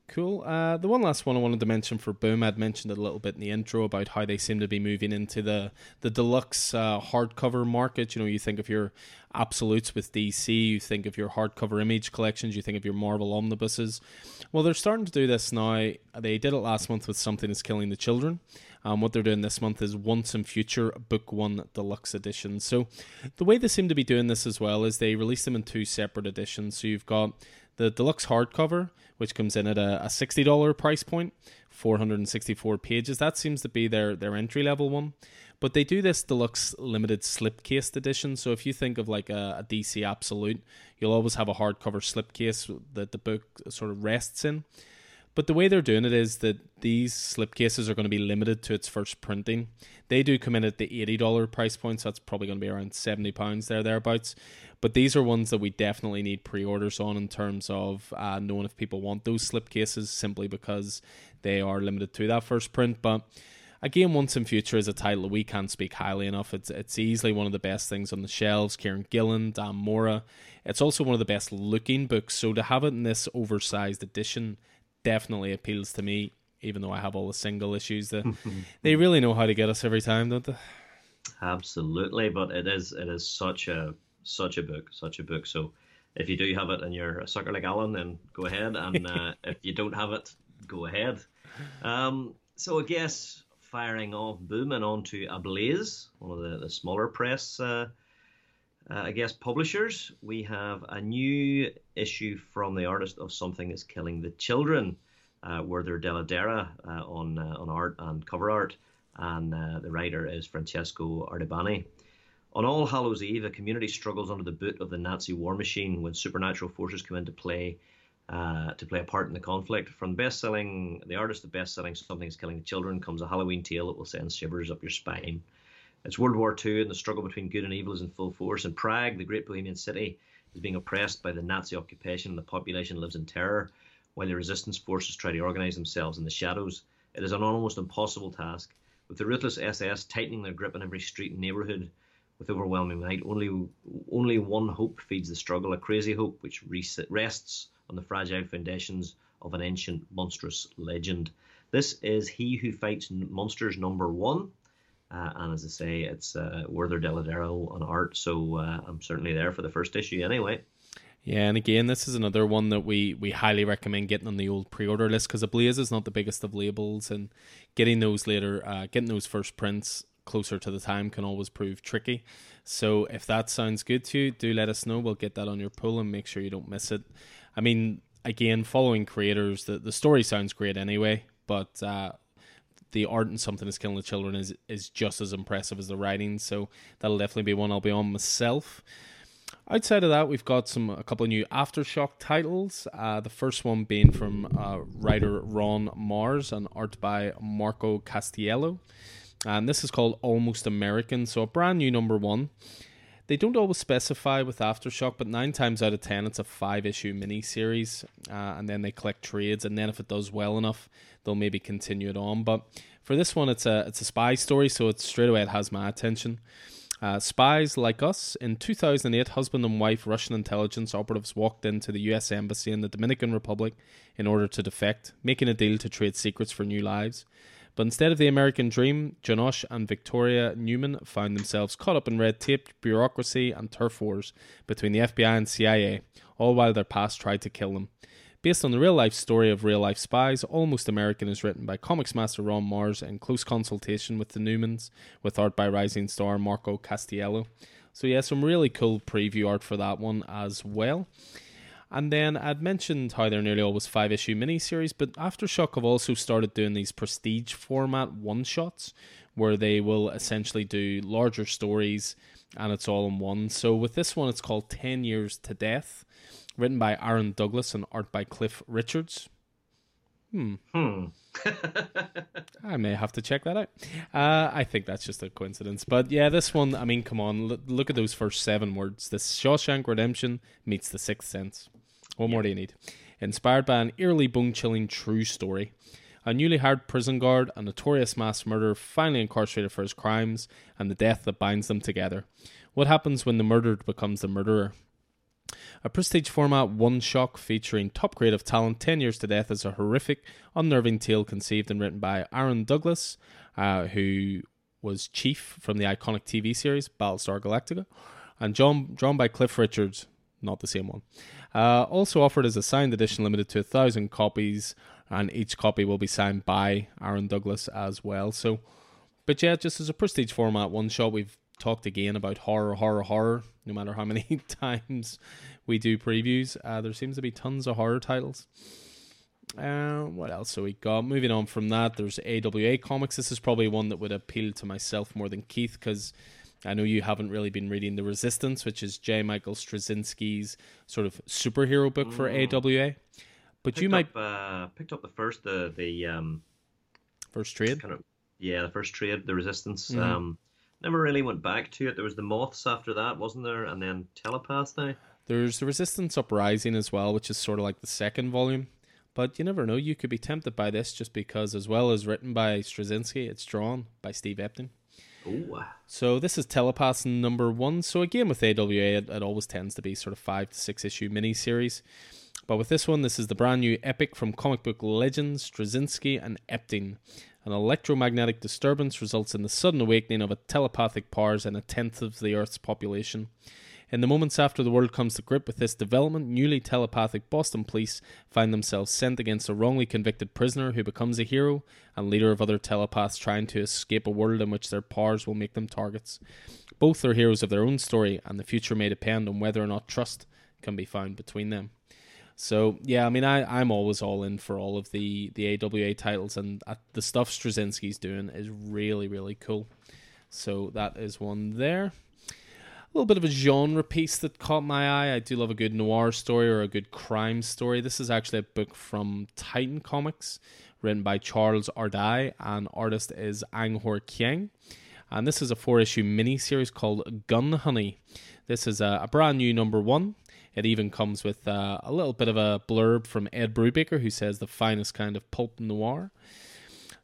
Cool. Uh, the one last one I wanted to mention for Boom, I'd mentioned it a little bit in the intro about how they seem to be moving into the the deluxe uh, hardcover market. You know, you think of your absolutes with DC, you think of your hardcover image collections, you think of your Marvel omnibuses. Well, they're starting to do this now. They did it last month with Something Is Killing the Children. Um, what they're doing this month is Once and Future Book One Deluxe Edition. So, the way they seem to be doing this as well is they release them in two separate editions. So, you've got the deluxe hardcover, which comes in at a, a $60 price point, 464 pages. That seems to be their, their entry level one. But they do this deluxe limited slipcase edition. So if you think of like a, a DC Absolute, you'll always have a hardcover slipcase that the book sort of rests in. But the way they're doing it is that these slipcases are going to be limited to its first printing. They do come in at the $80 price point, so that's probably going to be around £70 there, thereabouts. But these are ones that we definitely need pre orders on in terms of uh, knowing if people want those slipcases simply because they are limited to that first print. But again, Once and Future is a title we can't speak highly enough. It's it's easily one of the best things on the shelves. Kieron Gillen, Dan Mora. It's also one of the best looking books. So to have it in this oversized edition definitely appeals to me, even though I have all the single issues. That they really know how to get us every time, don't they? Absolutely, but it is it is such a such a book, such a book. So if you do have it and you're a sucker like Alan, then go ahead, and uh, if you don't have it, go ahead. Um, so I guess firing off, booming onto Ablaze, one of the, the smaller press. Uh, uh, I guess publishers, we have a new issue from the artist of Something is Killing the Children, uh, Werther Dell'Edera uh, on uh, on art and cover art, and uh, the writer is Francesco Artibani. On All Hallows Eve, a community struggles under the boot of the Nazi war machine when supernatural forces come into play uh, to play a part in the conflict. From best-selling, the artist of best-selling Something is Killing the Children comes a Halloween tale that will send shivers up your spine. It's World War II, and the struggle between good and evil is in full force. In Prague, the great Bohemian city is being oppressed by the Nazi occupation, and the population lives in terror, while the resistance forces try to organize themselves in the shadows. It is an almost impossible task, with the ruthless SS tightening their grip on every street and neighborhood with overwhelming might. Only, only one hope feeds the struggle, a crazy hope which rests on the fragile foundations of an ancient monstrous legend. This is He Who Fights Monsters number one. Uh, and as I say, it's uh, Werther Dell'Edera on art, so uh, I'm certainly there for the first issue anyway. Yeah, and again, this is another one that we, we highly recommend getting on the old pre-order list because Ablaze is not the biggest of labels, and getting those later, uh, getting those first prints closer to the time can always prove tricky. So if that sounds good to you, do let us know. We'll get that on your pull and make sure you don't miss it. I mean, again, following creators, the the story sounds great anyway, but uh, the art and something is killing the children is is just as impressive as the writing. So that'll definitely be one I'll be on myself. Outside of that, we've got some a couple of new aftershock titles. Uh, the first one being from uh, writer Ron Marz and art by Marco Castiello, and this is called Almost American. So a brand new number one. They don't always specify with Aftershock, but nine times out of ten, it's a five issue mini series, uh, and then they collect trades, and then if it does well enough, they'll maybe continue it on. But for this one, it's a it's a spy story, so it's straight away it has my attention. Uh, spies like us in 2008, husband and wife Russian intelligence operatives walked into the U.S. embassy in the Dominican Republic in order to defect, making a deal to trade secrets for new lives. But instead of the American dream, Janosch and Victoria Newman found themselves caught up in red tape, bureaucracy, and turf wars between the FBI and CIA, all while their past tried to kill them. Based on the real life story of real life spies, Almost American is written by comics master Ron Marz in close consultation with the Newmans, with art by rising star Marco Castiello. So, yeah, some really cool preview art for that one as well. And then I'd mentioned how they're nearly always five issue miniseries, but Aftershock have also started doing these prestige format one shots where they will essentially do larger stories and it's all in one. So with this one, it's called 10 Years to Death, written by Aaron Douglas and art by Cliff Richards. Hmm. Hmm. I may have to check that out. Uh, I think that's just a coincidence. But yeah, this one, I mean, come on, look, look at those first seven words. The Shawshank Redemption meets the Sixth Sense. What more do you need? Inspired by an eerily bone chilling true story. A newly hired prison guard, a notorious mass murderer finally incarcerated for his crimes, and the death that binds them together. What happens when the murdered becomes the murderer? A prestige format one shock featuring top creative talent 10 years to death is a horrific, unnerving tale conceived and written by Aaron Douglas, uh, who was chief from the iconic TV series Battlestar Galactica, and drawn, drawn by Cliff Richards, not the same one. Uh, also offered as a signed edition limited to a thousand copies, and each copy will be signed by Aaron Douglas as well. So, but yeah, just as a prestige format one shot, we've talked again about horror, horror, horror. No matter how many times we do previews, uh, there seems to be tons of horror titles. Uh, what else have we got? Moving on from that, there's AWA comics. This is probably one that would appeal to myself more than Keith because I know you haven't really been reading The Resistance, which is J. Michael Straczynski's sort of superhero book for mm. AWA. But picked you might up, uh, picked up the first the the um, first trade. Kind of, yeah, the first trade, The Resistance. Mm-hmm. Um, never really went back to it. There was the Moths after that, wasn't there? And then Telepath now. There's the Resistance Uprising as well, which is sort of like the second volume. But you never know. You could be tempted by this just because, as well as written by Straczynski, it's drawn by Steve Epting. Ooh. So this is Telepath number one. So again, with AWA, it, it always tends to be sort of five to six issue miniseries. But with this one, this is the brand new epic from comic book legends Straczynski and Epting. An electromagnetic disturbance results in the sudden awakening of a telepathic powers in a tenth of the Earth's population. In the moments after the world comes to grip with this development, newly telepathic Boston police find themselves sent against a wrongly convicted prisoner who becomes a hero and leader of other telepaths trying to escape a world in which their powers will make them targets. Both are heroes of their own story, and the future may depend on whether or not trust can be found between them. So yeah, I mean, I I'm always all in for all of the the AWA titles, and uh, the stuff Straczynski's doing is really really cool. So that is one there. Little bit of a genre piece that caught my eye. I do love a good noir story or a good crime story. This is actually a book from Titan Comics, written by Charles Ardai, and artist is Ang Hor Kiang. And this is a four issue mini series called Gun Honey. This is a, a brand new number one it even comes with uh, a little bit of a blurb from Ed Brubaker, who says the finest kind of pulp noir.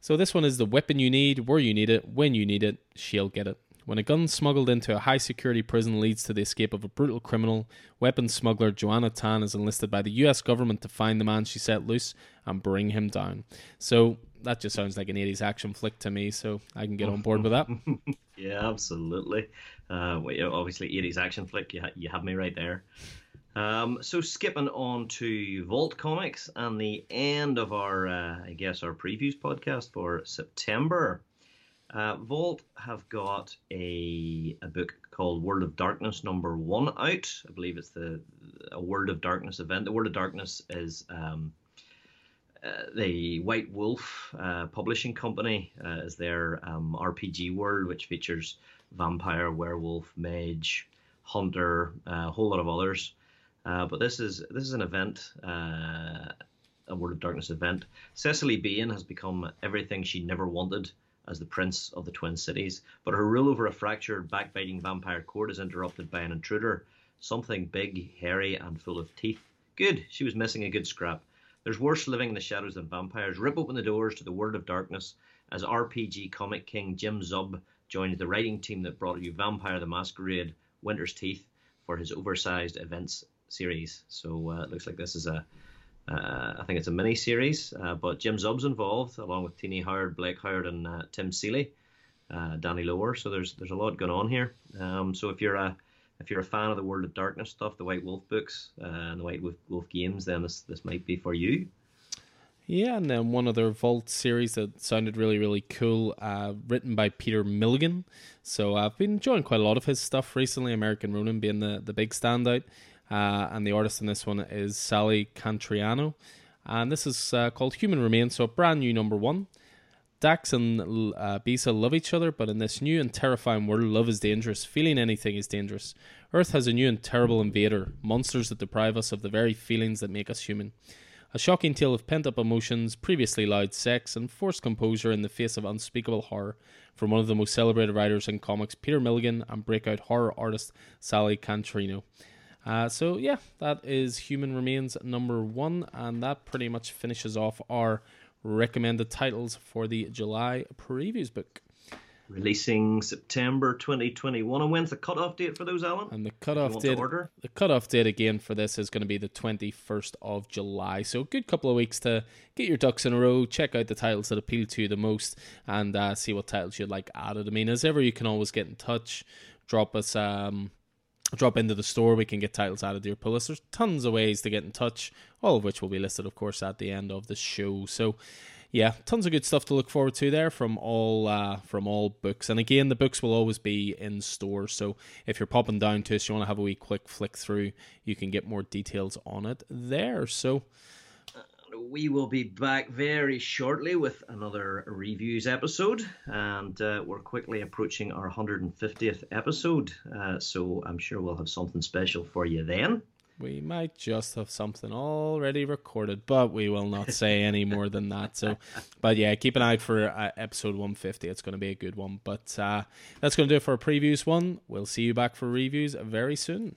So this one is the weapon you need, where you need it, when you need it, she'll get it. When a gun smuggled into a high security prison leads to the escape of a brutal criminal, weapon smuggler Joanna Tan is enlisted by the US government to find the man she set loose and bring him down. So that just sounds like an 80s action flick to me, so I can get on board with that. yeah, absolutely. Uh, well, obviously, 80s action flick, you, ha- you have me right there. Um, so skipping on to Vault Comics and the end of our, uh, I guess, our previews podcast for September. Uh, Vault have got a a book called World of Darkness number one out. I believe it's the a World of Darkness event. The World of Darkness is um, uh, the White Wolf uh, publishing company uh, is their um, RPG world, which features vampire, werewolf, mage, hunter, uh, a whole lot of others. Uh, but this is this is an event, a World of Darkness event. Cecily Bain has become everything she never wanted as the prince of the Twin Cities, but her rule over a fractured, backbiting vampire court is interrupted by an intruder, something big, hairy, and full of teeth. Good, she was missing a good scrap. There's worse living in the shadows than vampires. Rip open the doors to the world of darkness as RPG comic king Jim Zub joins the writing team that brought you Vampire the Masquerade, Winter's Teeth for his oversized events series. So uh, it looks like this is a, uh, I think it's a mini series. Uh, but Jim Zub's involved along with Tini Howard, Blake Howard, and uh, Tim Seeley, uh, Danny Lower. So there's there's a lot going on here. Um, so if you're a if you're a fan of the World of Darkness stuff, the White Wolf books uh, and the White Wolf, Wolf games, then this this might be for you. Yeah, and then one other Vault series that sounded really, really cool, uh, written by Peter Milligan. So I've been enjoying quite a lot of his stuff recently, American Ronin being the, the big standout. Uh, and the artist in this one is Sally Cantirino. And this is uh, called Human Remains, so brand new number one. Dax and uh, Bisa love each other, but in this new and terrifying world, love is dangerous. Feeling anything is dangerous. Earth has a new and terrible invader, monsters that deprive us of the very feelings that make us human. A shocking tale of pent up emotions, previously loud sex, and forced composure in the face of unspeakable horror from one of the most celebrated writers in comics, Peter Milligan, and breakout horror artist Sally Cantirino. Uh, so yeah, that is Human Remains number one, and that pretty much finishes off our recommended titles for the July previews book. releasing September 2021. And when's the cutoff date for those, Alan? And the cutoff date, the cutoff date again for this is going to be the 21st of July. So a good couple of weeks to get your ducks in a row, check out the titles that appeal to you the most, and uh, see what titles you'd like added. I mean, as ever, you can always get in touch, drop us. Um, drop into the store. We can get titles out of your pull list. There's tons of ways to get in touch, all of which will be listed, of course, at the end of the show. So yeah, tons of good stuff to look forward to there from all uh, from all books. And again, the books will always be in store. So if you're popping down to us, you want to have a wee quick flick through, you can get more details on it there. So we will be back very shortly with another reviews episode, and uh, we're quickly approaching our 150th episode. Uh, so I'm sure we'll have something special for you then. We might just have something already recorded, but we will not say any more than that. So, but yeah, keep an eye for uh, episode 150. It's going to be a good one. But uh, that's going to do it for a previews one. We'll see you back for reviews very soon.